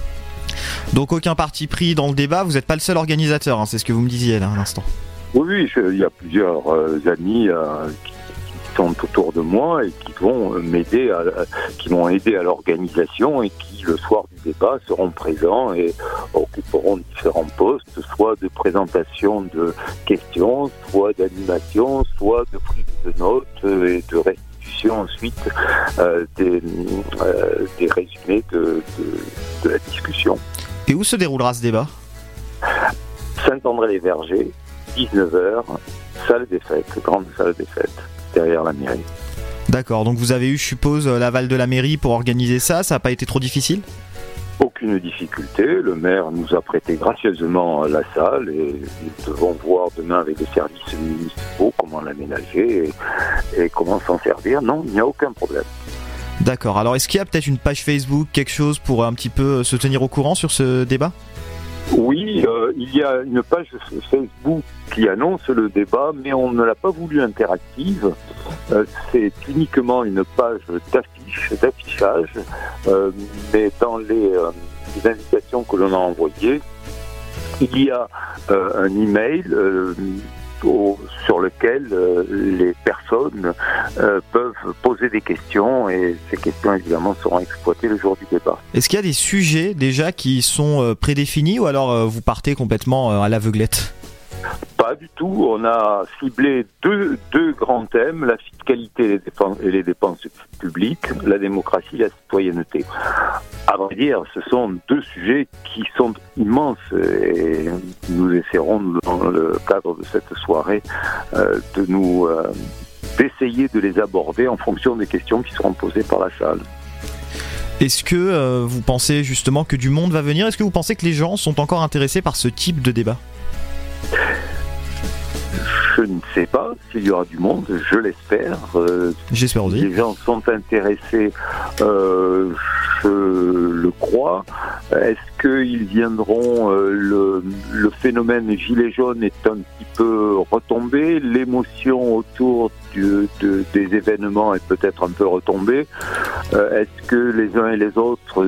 Donc aucun parti pris dans le débat, vous n'êtes pas le seul organisateur, hein, c'est ce que vous me disiez là à l'instant. Oui, oui, il y a plusieurs euh, amis qui, sont autour de moi et qui vont m'aider, à, qui m'ont aidé à l'organisation et qui le soir du débat seront présents et occuperont différents postes, soit de présentation de questions, soit d'animation, soit de prise de notes et de ensuite euh, des, euh, des résumés de, de- de la discussion. Et où se déroulera ce débat? Saint-André-les-Vergers, 19h, salle des fêtes, grande salle des fêtes, derrière la mairie. D'accord, donc vous avez eu, je suppose, euh, l'aval de la mairie pour organiser ça, ça n'a pas été trop difficile? Aucune difficulté, le maire nous a prêté gracieusement la salle et nous devons voir demain avec les services municipaux comment l'aménager et, comment s'en servir. Non, il n'y a aucun problème. D'accord, alors est-ce qu'il y a peut-être une page Facebook, quelque chose pour un petit peu se tenir au courant sur ce débat? Oui, euh, il y a une page Facebook qui annonce le débat, mais on ne l'a pas voulu interactive. Euh, c'est uniquement une page d'affiche, d'affichage, euh, mais dans les, les invitations que l'on a envoyées, il y a un email sur lequel euh, les personnes euh, peuvent poser des questions et ces questions évidemment seront exploitées le jour du débat. Est-ce qu'il y a des sujets déjà qui sont euh, prédéfinis ou alors vous partez complètement à l'aveuglette? Pas du tout. On a ciblé deux, grands thèmes, la fiscalité et les dépenses, et les dépenses publiques, la démocratie et la citoyenneté. À vrai dire, ce sont deux sujets qui sont immenses et nous essaierons dans le cadre de cette soirée euh, de nous euh, d'essayer de les aborder en fonction des questions qui seront posées par la salle. Est-ce que euh, vous pensez justement que du monde va venir? Est-ce que vous pensez que les gens sont encore intéressés par ce type de débat? Je ne sais pas s'il y aura du monde, je l'espère. Euh, J'espère aussi. Les gens sont intéressés, euh, je le crois. Est-ce qu'ils viendront euh, le, le phénomène gilet jaune est un petit peu retombé, l'émotion autour du- de- des événements est peut-être un peu retombée. Est-ce que les uns et les autres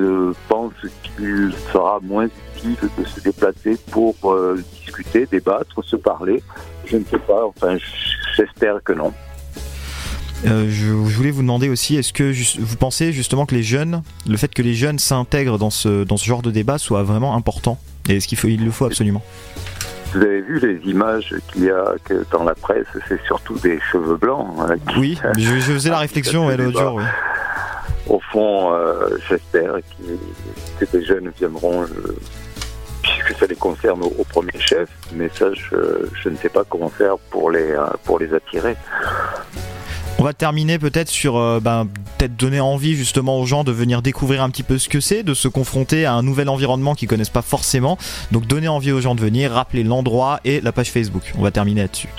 pensent qu'il sera moins de se déplacer pour euh, discuter, débattre, se parler Je ne sais pas. Enfin, j'espère que non. Euh, je, je voulais vous demander aussi, est-ce que vous pensez justement que les jeunes, le fait que les jeunes s'intègrent dans ce, dans ce genre de débat soit vraiment important? Et est-ce qu'il faut, il le faut absolument? Vous avez vu les images qu'il y a que dans la presse, c'est surtout des cheveux blancs. hein, qui- Oui, je, je faisais la réflexion ouais, l'autre jour. oui. Au fond, euh, j'espère que, que des jeunes viendront, euh, puisque ça les concerne au, au premier chef, mais ça, je, je ne sais pas comment faire pour les, euh, pour les attirer. On va terminer peut-être sur, euh, ben, peut-être donner envie justement aux gens de venir découvrir un petit peu ce que c'est, de se confronter à un nouvel environnement qu'ils connaissent pas forcément. Donc donner envie aux gens de venir, rappeler l'endroit et la page Facebook. On va terminer là-dessus.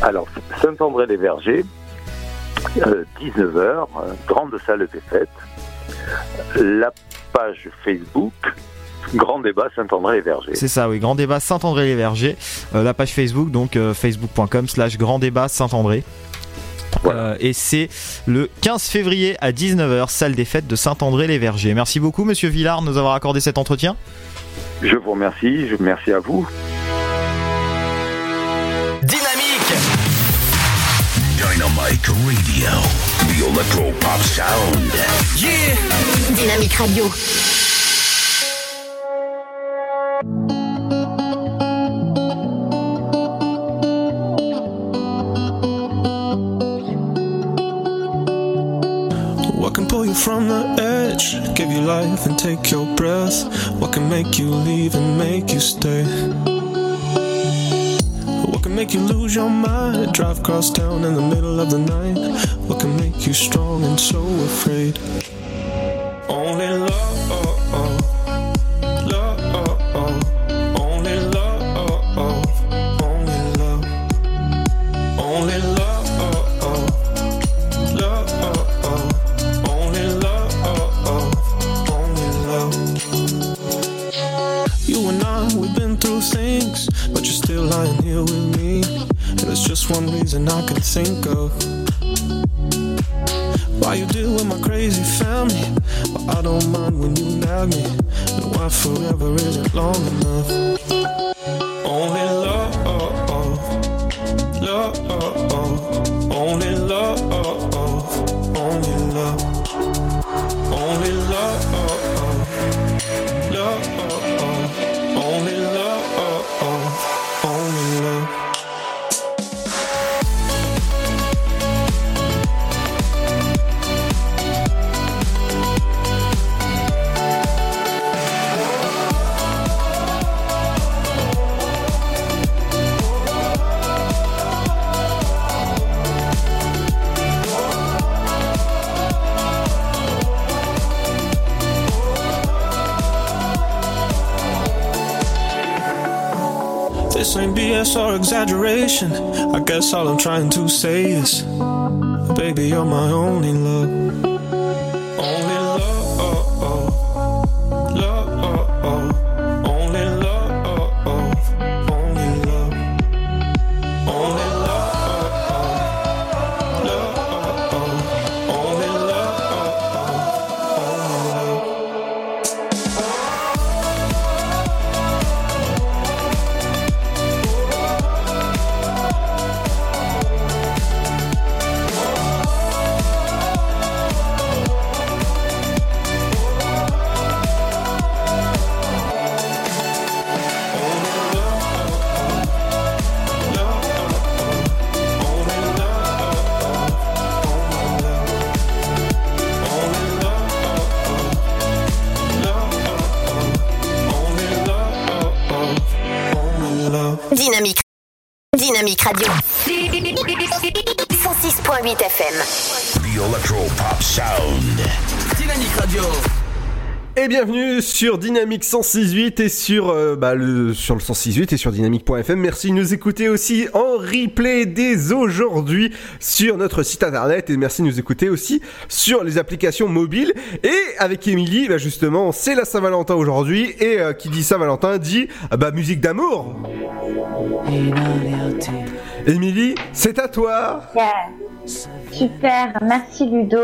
Alors, Saint-André-les-Vergers, 19h, euh, grande salle des fêtes. La page Facebook, grand débat Saint-André-les-Vergers. C'est ça, oui, Grand Débat Saint-André-les-Vergers. Euh, la page Facebook, donc euh, facebook.com slash Grand Débat Saint-André. Euh, et c'est le 15 février à 19h, salle des fêtes de Saint-André-les-Vergers. Merci beaucoup, monsieur Villard, de nous avoir accordé cet entretien. Je vous remercie, je remercie à vous. Dynamique Dynamite Radio. The Electro Pop Sound. Yeah Dynamique Radio. What can pull you from the edge, give you life and take your breath? What can make you leave and make you stay? What can make you lose your mind, drive across town in the middle of the night? What can make you strong and so afraid? Reason I can think of. Why you deal with my crazy family, but I don't mind when you nag me. And why forever isn't long enough. This ain't BS or exaggeration. I guess all I'm trying to say is, baby, you're my only love. Bienvenue sur Dynamique 106.8 et sur, euh, bah, le, sur le 106.8 et sur dynamique.fm. Merci de nous écouter aussi en replay dès aujourd'hui sur notre site internet et merci de nous écouter aussi sur les applications mobiles. Et avec Émilie, bah, justement, c'est la Saint-Valentin aujourd'hui et euh, qui dit Saint-Valentin dit ah bah, musique d'amour. Émilie, c'est à toi. Super, merci Ludo.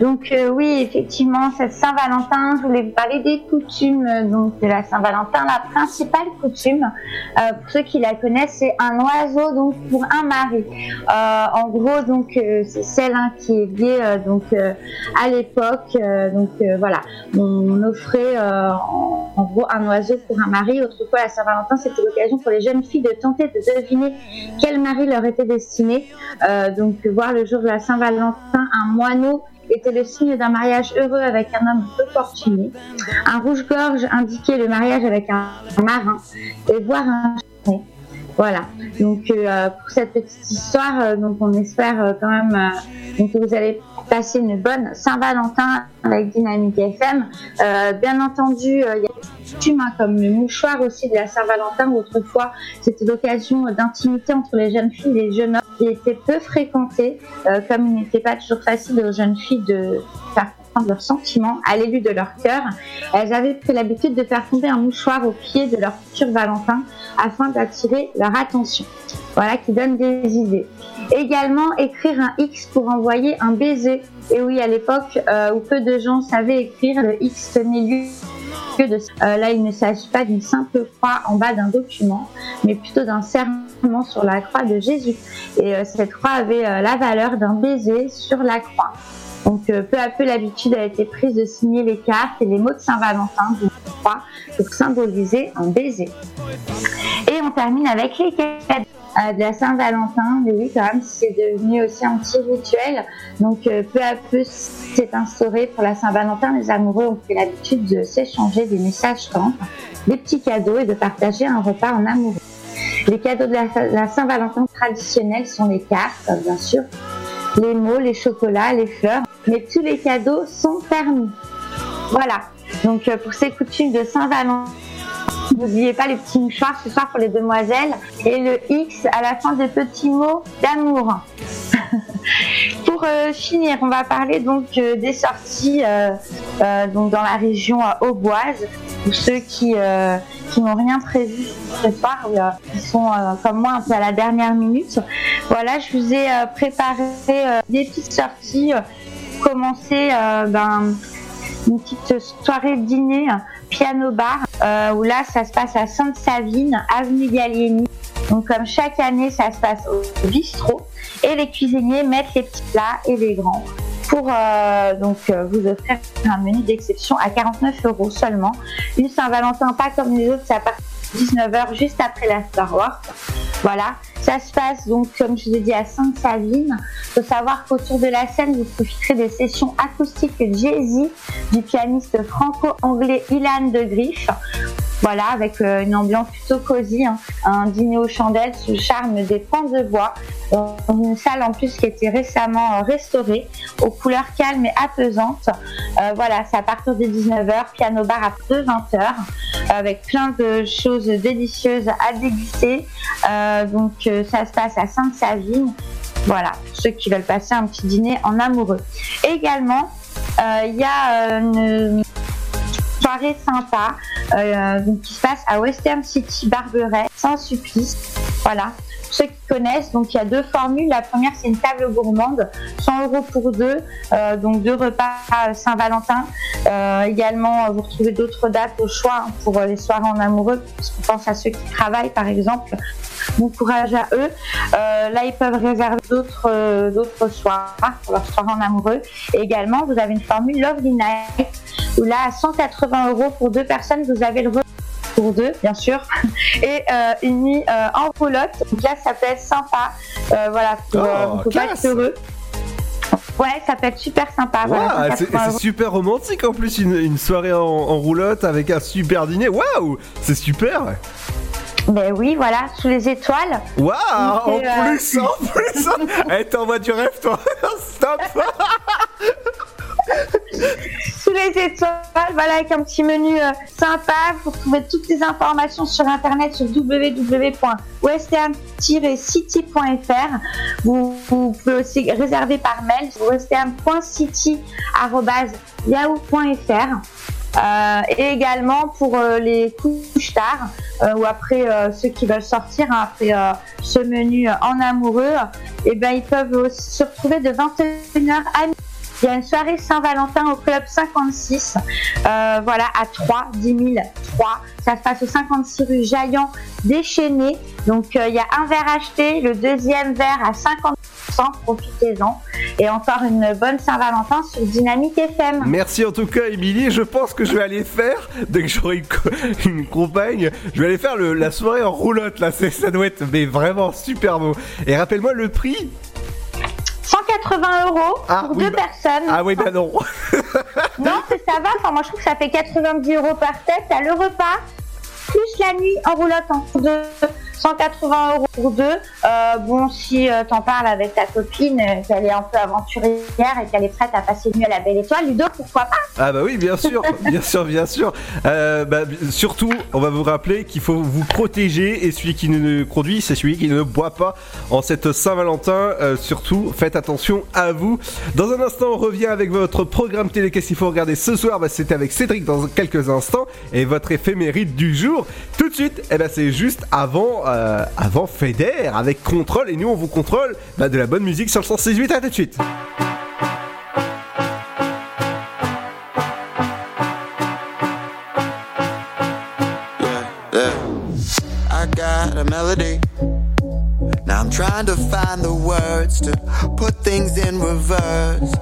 Donc euh, oui, effectivement, cette Saint-Valentin, je voulais vous parler des coutumes donc de la Saint-Valentin. La principale coutume, euh, pour ceux qui la connaissent, c'est un oiseau donc pour un mari. Euh, en gros, donc c'est celle hein, qui est liée donc à l'époque. donc voilà, on offrait en, en gros un oiseau pour un mari. Autrefois, la Saint-Valentin, c'était l'occasion pour les jeunes filles de tenter de deviner quel mari leur était destiné. Donc voir le jour de la Saint-Valentin, un moineau était le signe d'un mariage heureux avec un homme peu fortuné. Un rouge-gorge indiquait le mariage avec un marin. Et voir un chien. Voilà. Donc euh, pour cette petite histoire, euh, donc on espère euh, quand même que vous allez passer une bonne Saint-Valentin avec Dynamique FM. Euh, bien entendu, euh, il y a des hein, comme le mouchoir aussi de la Saint-Valentin. Autrefois, c'était l'occasion d'intimité entre les jeunes filles et les jeunes hommes qui était peu fréquentée, euh, comme il n'était pas toujours facile aux jeunes filles de faire comprendre leurs sentiments à l'élu de leur cœur. Elles avaient pris l'habitude de faire tomber un mouchoir au pied de leur futur Valentin afin d'attirer leur attention. Voilà qui donne des idées. Également, écrire un X pour envoyer un baiser. Et oui, à l'époque euh, où peu de gens savaient écrire, le X tenait lieu que de... Euh, là, il ne s'agit pas d'une simple croix en bas d'un document, mais plutôt d'un serment sur la croix de Jésus. Et euh, cette croix avait euh, la valeur d'un baiser sur la croix. Donc euh, peu à peu, l'habitude a été prise de signer les cartes et les mots de Saint-Valentin d'une croix pour symboliser un baiser. Et on termine avec les cadeaux euh, de la Saint-Valentin. Mais oui, quand même, c'est devenu aussi un petit rituel. Donc euh, peu à peu, c'est instauré pour la Saint-Valentin. Les amoureux ont pris l'habitude de s'échanger des messages tendres, des petits cadeaux et de partager un repas en amoureux. Les cadeaux de la Saint-Valentin traditionnels sont les cartes, bien sûr, les mots, les chocolats, les fleurs, mais tous les cadeaux sont permis. Voilà. Donc euh, pour ces coutumes de Saint-Valentin, n'oubliez pas les petits mouchoirs ce soir pour les demoiselles et le X à la fin des petits mots d'amour. pour euh, finir, on va parler donc euh, des sorties donc dans la région auboise pour ceux qui qui n'ont rien prévu ce soir, qui sont comme moi un peu à la dernière minute. Voilà, je vous ai préparé des petites sorties. Commencer euh, ben, une petite soirée de dîner euh, piano bar euh, où là ça se passe à Sainte-Savine, avenue Gallieni. Donc comme chaque année ça se passe au bistrot et les cuisiniers mettent les petits plats et les grands pour donc vous offrir un menu d'exception à 49 euros seulement. Une Saint-Valentin pas comme les autres, partir de 19h juste après la Star Wars. Voilà, ça se passe donc comme je vous ai dit à Sainte-Savine. Il faut savoir qu'autour de la scène, vous profiterez des sessions acoustiques Jay-Z du pianiste franco-anglais Ilan de Griffe. Voilà, avec euh, une ambiance plutôt cosy, hein. un dîner aux chandelles sous le charme des pans de bois, une salle en plus qui a été récemment euh, restaurée, aux couleurs calmes et apaisantes. Euh, voilà, c'est à partir de 19h, piano bar à partir de 20h, avec plein de choses délicieuses à déguster. Donc ça se passe à Sainte-Savine. Voilà, ceux qui veulent passer un petit dîner en amoureux. Également, il y a une soirée sympa euh, qui se passe à Western City Barberet, sans supplice. Voilà. Ceux qui connaissent, donc il y a deux formules. La première, c'est une table gourmande, 100 euros pour deux, euh, donc deux repas euh, Saint-Valentin. Euh, également, vous retrouvez d'autres dates au choix hein, pour euh, les soirées en amoureux, parce qu'on pense à ceux qui travaillent, par exemple. Bon courage à eux. Euh, là, ils peuvent réserver d'autres euh, d'autres soirs pour leur soirée en amoureux. Également, vous avez une formule Lovely Night où là, à 180 euros pour deux personnes, vous avez le pour deux, bien sûr, et euh, une nuit euh, en roulotte. Donc là, ça peut être sympa. Euh, voilà, pour, euh, Oh, pas être heureux. Ouais, ça peut être super sympa. voilà, Waouh, c'est 180 c'est euros. super romantique en plus, une, une soirée en, en roulotte avec un super dîner. Waouh, c'est super. Ben oui, voilà, sous les étoiles. Waouh, en euh, plus, en plus. Eh, t'envoies du rêve, toi. Stop. sous les étoiles, voilà, avec un petit menu euh, sympa. Vous trouvez toutes les informations sur internet sur www.western-city.fr. Vous, pouvez aussi réserver par mail sur western.city.yahoo.fr. Euh, et également pour euh, les couches tard ou après ceux qui veulent sortir hein, après ce menu en amoureux, et ben ils peuvent se retrouver de 21h à. Il y a une soirée Saint-Valentin au club 56, euh, voilà, à 3, 10 000, 3. Ça se passe au 56 rue Jaillant déchaîné. Donc euh, il y a un verre acheté, le deuxième verre à 50%, profitez-en. Et encore une bonne Saint-Valentin sur Dynamique FM. Merci en tout cas, Émilie. Je pense que je vais aller faire, dès que j'aurai une, co- une compagne, je vais aller faire la soirée en roulotte. Là, ça doit être mais vraiment super beau. Et rappelle-moi le prix 180 euros pour deux personnes. Ah oui, bah non. Non, c'est ça va. Enfin, moi, je trouve que ça fait 90 euros par tête. T'as le repas, plus la nuit en roulotte deux. 180 euros pour deux. Euh, bon, si euh, t'en parles avec ta copine, euh, qu'elle est un peu aventurière et qu'elle est prête à passer une nuit à la belle étoile, Ludo, pourquoi pas? Ah bah oui, bien sûr, bien sûr, bien sûr. Bah, surtout, on va vous rappeler qu'il faut vous protéger et celui qui ne conduit, c'est celui qui ne boit pas en cette Saint-Valentin. Surtout, faites attention à vous. Dans un instant, on revient avec votre programme télé. Qu'est-ce qu'il faut regarder ce soir? Bah, C'était avec Cédric dans quelques instants et votre éphémérite du jour. Tout de suite, eh ben, c'est juste avant, euh, avant Feder avec Contrôle et nous on vous contrôle bah, de la bonne musique sur le 168. À tout de suite. Now I'm trying to find the words to put things in reverse.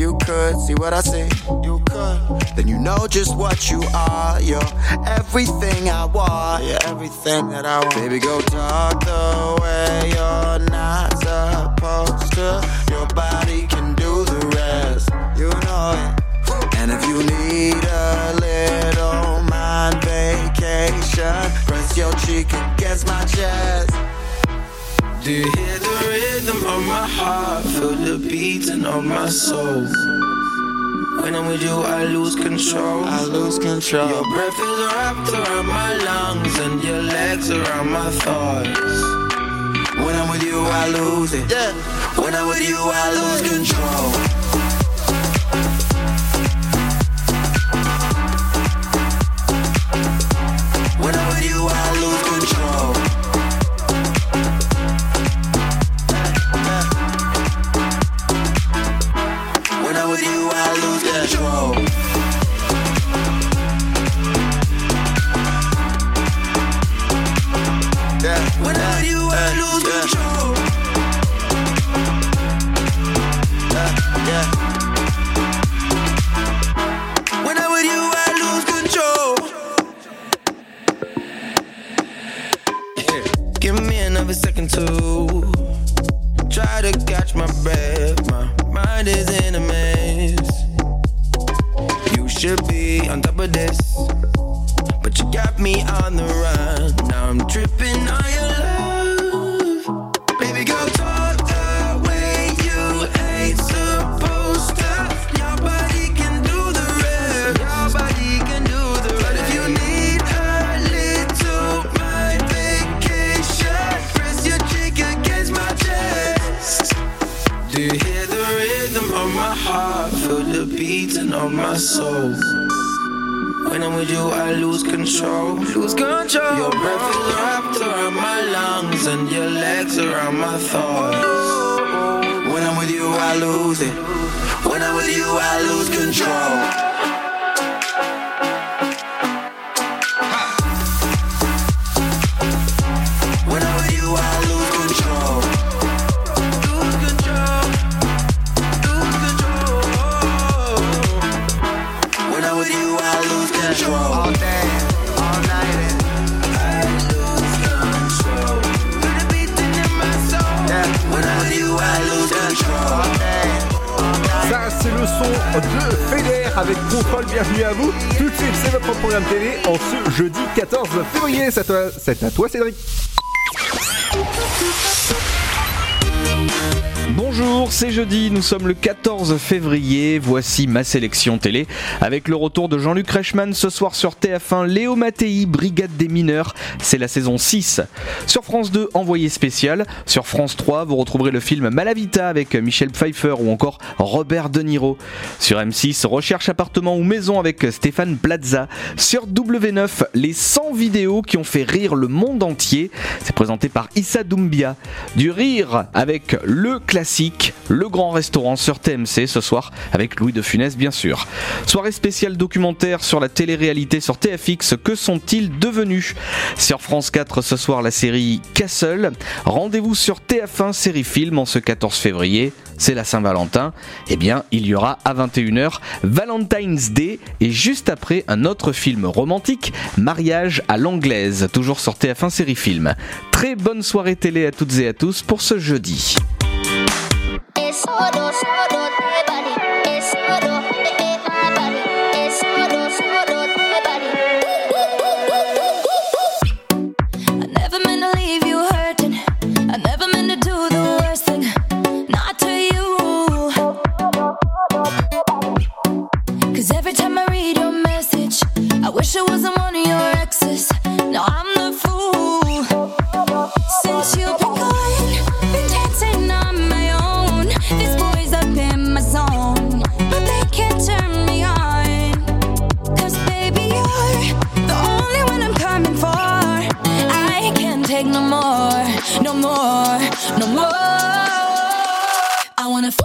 You could see what I see, you could. Then you know just what you are. You're everything I want. You're everything that I want. Baby, go talk the way you're not supposed to. Your body can do the rest. You know it. And if you need a little mind vacation, press your cheek against my chest. Do you hear the rhythm of my heart? Feel the beating of my soul. When I'm with you, I lose control. I lose control. Your breath is wrapped around my lungs and your legs around my thighs. When I'm with you, I lose it. Yeah. When I'm with you, I lose control. When I'm with you, I lose control. Give me another second to try to catch my breath. My mind is in a. You should be on top of this, but you got me on the run. Now I'm tripping the beating of my soul. When I'm with you, I lose control. Lose control. Your breath is wrapped around my lungs and your legs around my thighs. When I'm with you, I lose it. When I'm with you, I lose control. De Feder avec contrôle. Bienvenue à vous. Tout de suite, c'est votre programme télé en ce jeudi 14 février. C'est à toi, c'est à toi Cédric. Bonjour, c'est jeudi, nous sommes le 14 février, voici ma sélection télé avec le retour de Jean-Luc Reichmann ce soir sur TF1, Léo Mattei, Brigade des mineurs, c'est la saison 6. Sur France 2, Envoyé spécial, sur France 3, vous retrouverez le film Malavita avec Michel Pfeiffer ou encore Robert De Niro. Sur M6, Recherche appartement ou maison avec Stéphane Plaza. Sur W9, les 100 vidéos qui ont fait rire le monde entier, c'est présenté par Issa Doumbia. Du rire avec le classique, le grand restaurant sur TMC ce soir avec Louis de Funès bien sûr. Soirée spéciale documentaire sur la télé-réalité sur TFX, que sont-ils devenus? Sur France 4 ce soir la série Castle. Rendez-vous sur TF1 série film en ce 14 février. C'est la Saint-Valentin. Eh bien, il y aura à 21h Valentine's Day et juste après un autre film romantique, Mariage à l'anglaise, toujours sur TF1 série film. Très bonne soirée télé à toutes et à tous pour ce jeudi. I never meant to leave you hurting. I never meant to do the worst thing. Not to you. Cause every time I read your message, I wish I wasn't one of your exes. Now I'm the fool. Since you've no more, no more. I wanna f,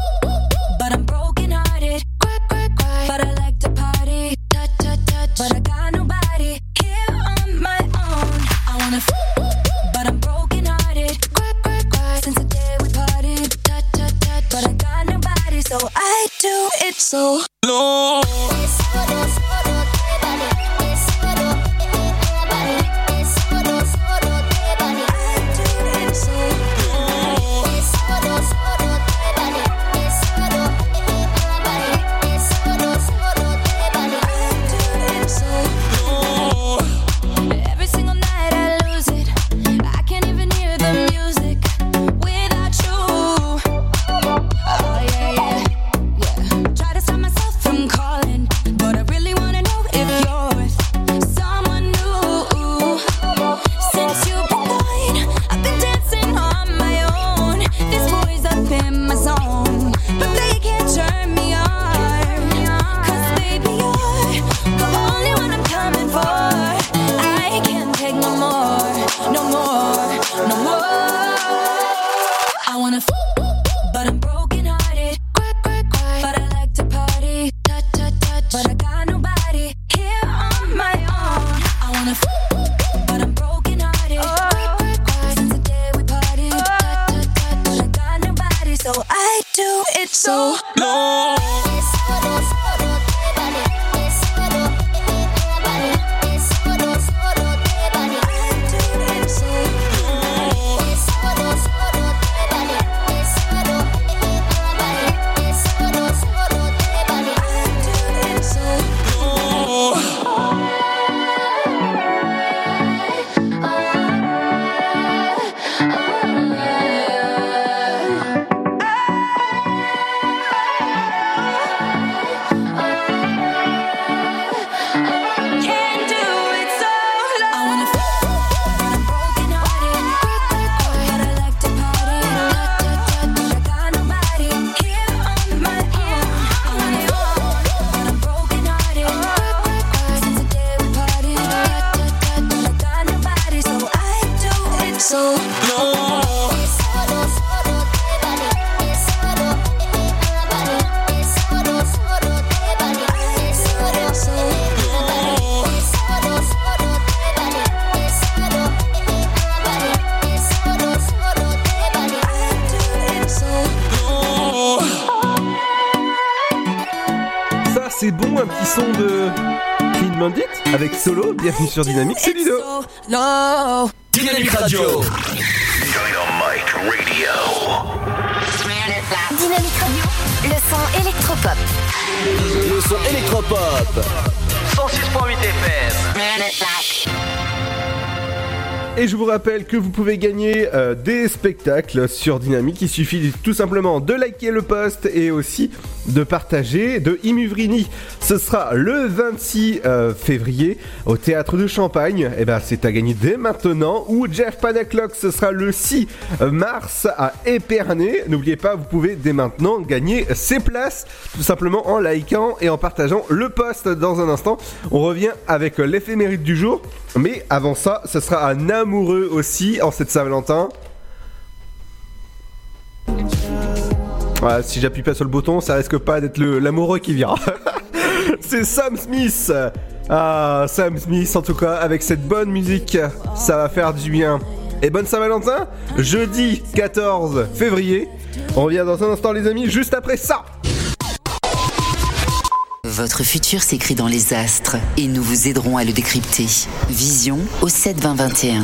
but I'm broken hearted. Quick quick quack But I like to party, touch, touch, touch. But I got nobody here on my own. I wanna f, but I'm broken hearted. Since the day we parted, touch, touch, touch. But I got nobody, so I do it so low. Sur Dynamique, c'est Ludo. low. Dynamique Radio. Dynamique Radio, le son électro électropop. Le son électropop. 106.8 FM. Et je vous rappelle que vous pouvez gagner euh, des spectacles sur Dynamique. Il suffit tout simplement de liker le post et aussi de partager de Imuvrini. Ce sera le 26 euh, février au théâtre de Champagne. Et ben c'est à gagner dès maintenant. Ou Jeff Panaclock, ce sera le 6 mars à Épernay. N'oubliez pas, vous pouvez dès maintenant gagner ces places tout simplement en likant et en partageant le post dans un instant. On revient avec l'éphéméride du jour. Mais avant ça, ce sera un amoureux aussi en cette Saint-Valentin. Si j'appuie pas sur le bouton, ça risque pas d'être l'amoureux qui vient. C'est Sam Smith. Ah, Sam Smith en tout cas, avec cette bonne musique, ça va faire du bien. Et bonne Saint-Valentin, jeudi 14 février. On revient dans un instant les amis, juste après ça. Votre futur s'écrit dans les astres et nous vous aiderons à le décrypter. Vision au 7 20 21.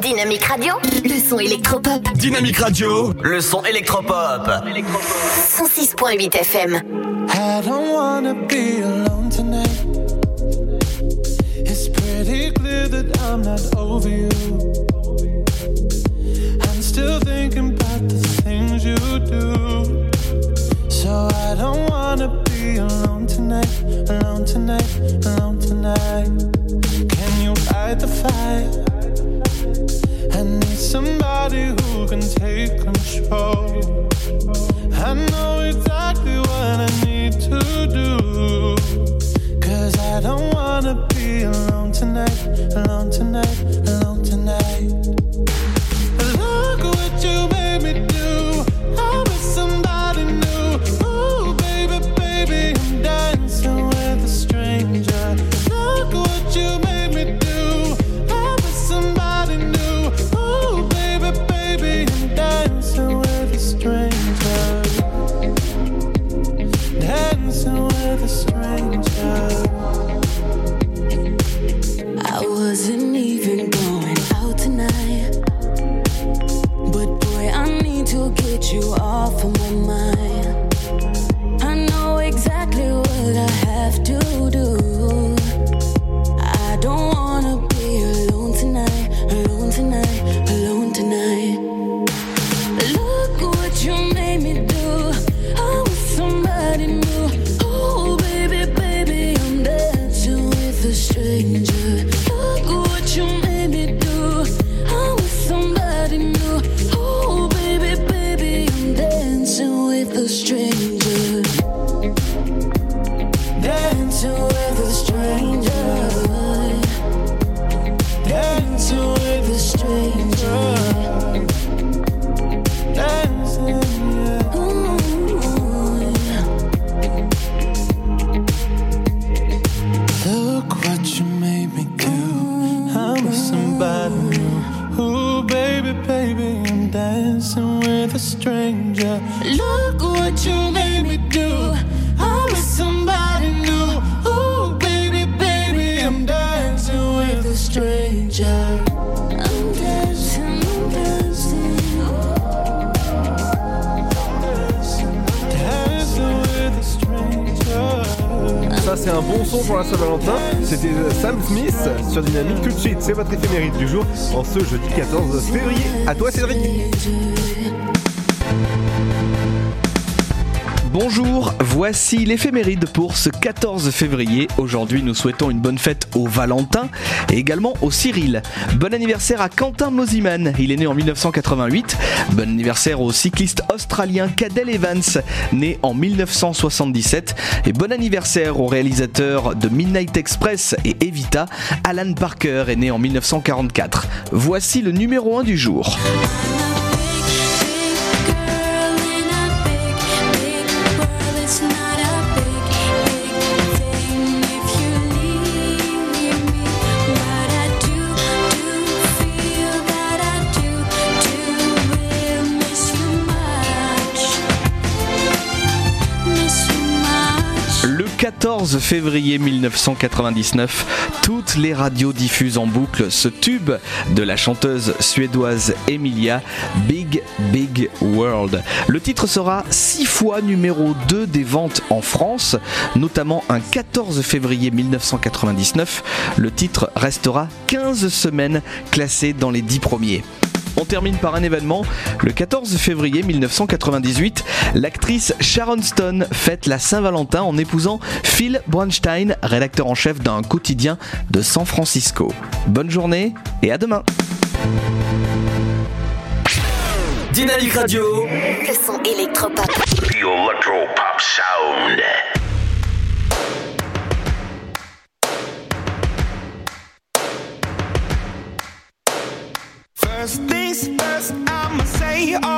Dynamique Radio, le son électropop. Dynamique Radio. Le son électropop. 106.8 FM. I don't wanna be alone tonight. It's pretty clear that I'm not over you. I'm still thinking about the things you do. So I don't wanna be alone tonight, alone tonight, alone tonight. Can you fight the fight? I need somebody who can take control. I know exactly what I need to do. Cause I don't wanna be alone tonight, alone tonight, alone voici l'éphéméride pour ce 14 février. Aujourd'hui, nous souhaitons une bonne fête au Valentin et également au Cyril. Bon anniversaire à Quentin Mosiman, il est né en 1988. Bon anniversaire au cycliste australien Cadel Evans, né en 1977. Et bon anniversaire au réalisateur de Midnight Express et Evita, Alan Parker, est né en 1944. Voici le numéro 1 du jour. 14 février 1999, toutes les radios diffusent en boucle ce tube de la chanteuse suédoise Emilia, Big Big World. Le titre sera six fois numéro 2 des ventes en France, notamment un 14 février 1999. Le titre restera 15 semaines classé dans les 10 premiers. On termine par un événement. Le 14 février 1998, l'actrice Sharon Stone fête la Saint-Valentin en épousant Phil Bronstein, rédacteur en chef d'un quotidien de San Francisco. Bonne journée et à demain. Dynamique Radio. Le son électropop. Sound. First, way.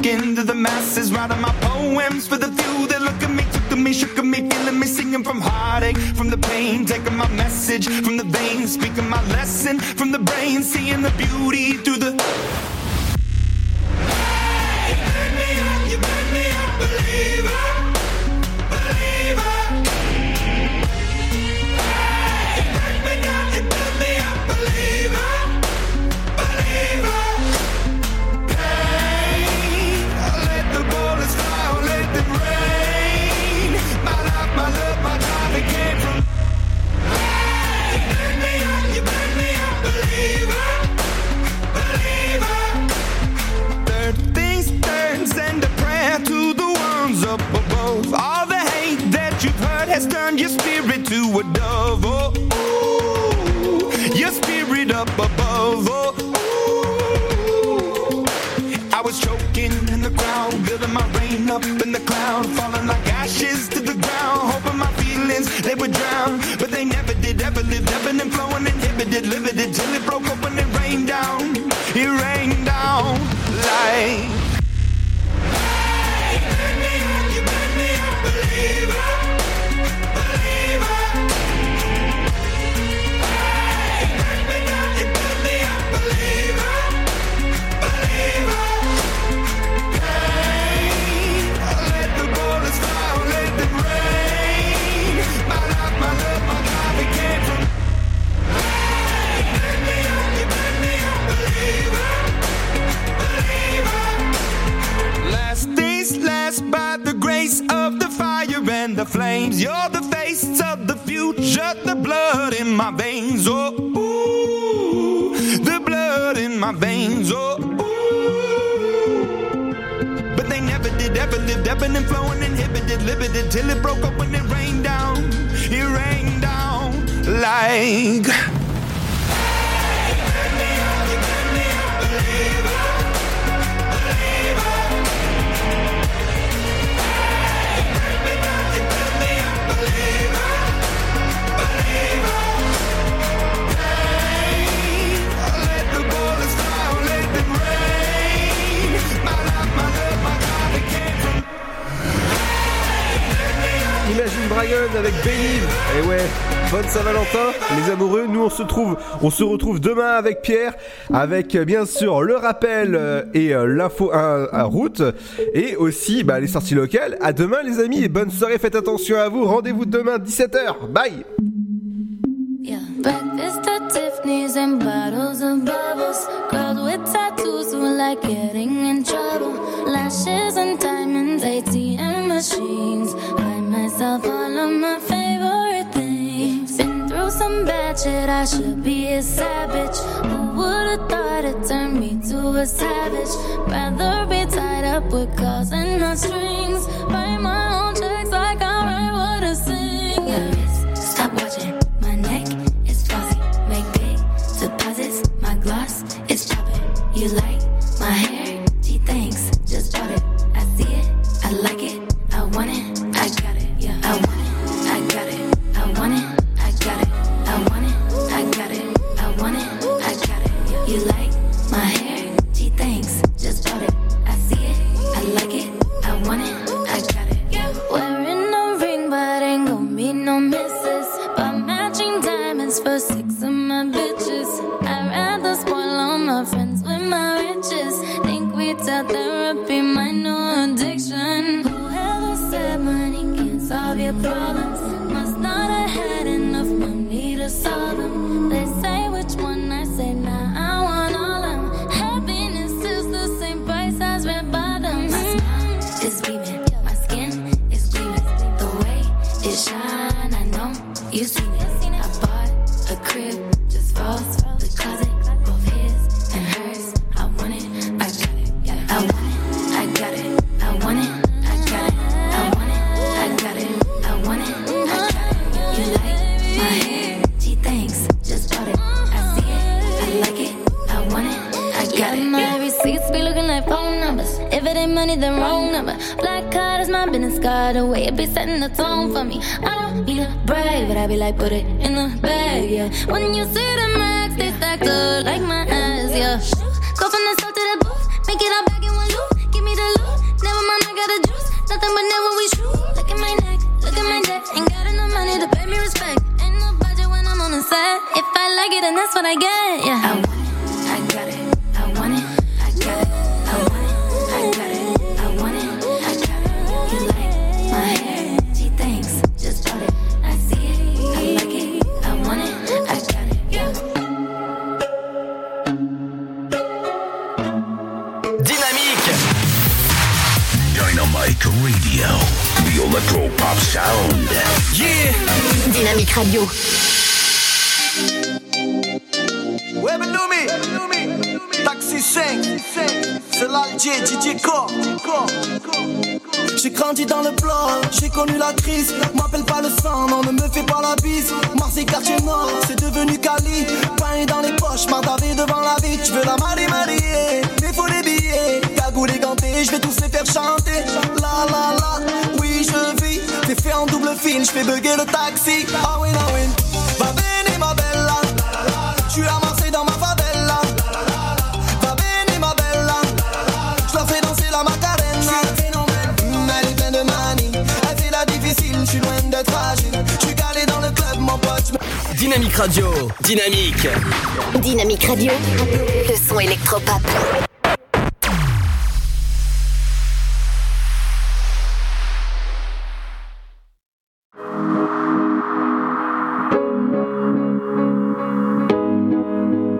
Soak into the masses, writing my poems for the few that look at me, took to me, shook at me, feeling me, singing from heartache, from the pain, taking my message from the veins, speaking my lesson from the brain, seeing the beauty through the. Limited, till it broke up when it rained down. It rained down like. Avec Believe. Et eh ouais, bonne Saint-Valentin, les amoureux. Nous, on se trouve, on se retrouve demain avec Pierre, avec euh, bien sûr le rappel euh, et euh, l'info à, route, et aussi bah, les sorties locales. À demain, les amis, et bonne soirée. Faites attention à vous. Rendez-vous demain 17h. Bye. Yeah. Tattoos like getting in trouble. Lashes and I should be a savage. Who would've thought it turned me to a savage? Rather be tied up with calls and no strings. Write my own checks like I write what I sing. Stop watching.